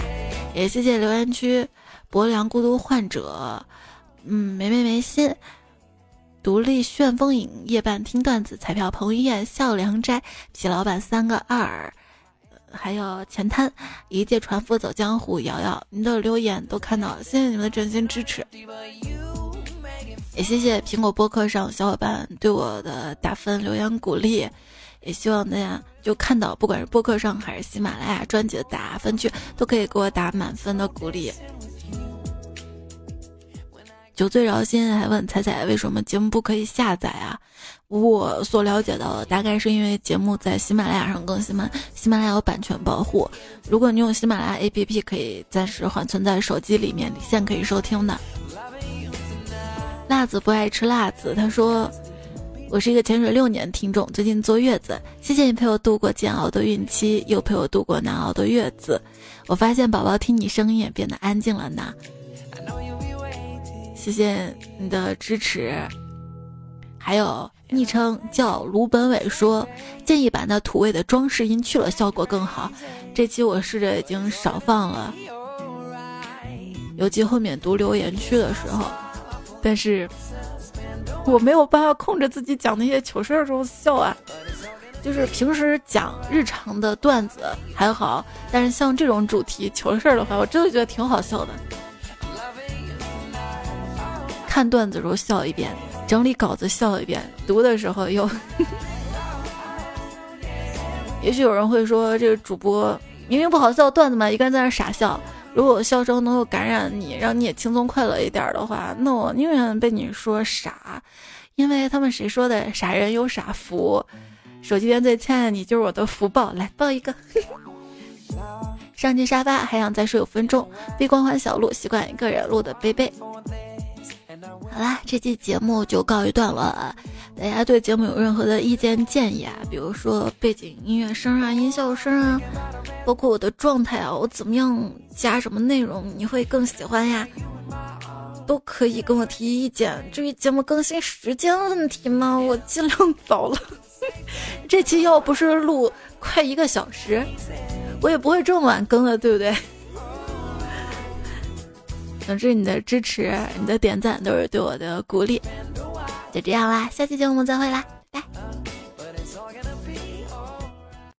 也谢谢留言区薄凉孤独患者，嗯，没没没心，独立旋风影夜半听段子彩票彭于晏笑良斋齐老板三个二。还有前滩一介船夫走江湖，瑶瑶，您的留言都看到了，谢谢你们的真心支持，也谢谢苹果播客上小伙伴对我的打分留言鼓励，也希望大家就看到，不管是播客上还是喜马拉雅专辑的打分区，都可以给我打满分的鼓励。酒醉饶心还问彩彩为什么节目不可以下载啊？我所了解到的大概是因为节目在喜马拉雅上更新嘛，喜马拉雅有版权保护。如果你用喜马拉雅 APP，可以暂时缓存在手机里面，离线可以收听的。辣子不爱吃辣子，他说我是一个潜水六年听众，最近坐月子，谢谢你陪我度过煎熬的孕期，又陪我度过难熬的月子。我发现宝宝听你声音也变得安静了呢。谢谢你的支持，还有昵称叫卢本伟说，建议把那土味的装饰音去了，效果更好。这期我试着已经少放了，尤其后面读留言区的时候，但是我没有办法控制自己讲那些糗事儿时候笑啊。就是平时讲日常的段子还好，但是像这种主题糗事儿的话，我真的觉得挺好笑的。看段子时候笑一遍，整理稿子笑一遍，读的时候又。[LAUGHS] 也许有人会说，这个主播明明不好笑段子嘛，一个人在那傻笑。如果笑声能够感染你，让你也轻松快乐一点的话，那我宁愿被你说傻，因为他们谁说的傻人有傻福。手机边最亲爱的你就是我的福报，来抱一个。上进沙发还想再睡五分钟，悲光环小路习惯一个人录的贝贝。好啦，这期节目就告一段落了。大家对节目有任何的意见建议啊？比如说背景音乐声啊、音效声啊，包括我的状态啊，我怎么样加什么内容你会更喜欢呀？都可以跟我提意见。至于节目更新时间问题嘛，我尽量早了。[LAUGHS] 这期要不是录快一个小时，我也不会这么晚更了，对不对？总之你的支持你的点赞都是对我的鼓励。就这样啦下期节目再会啦拜拜。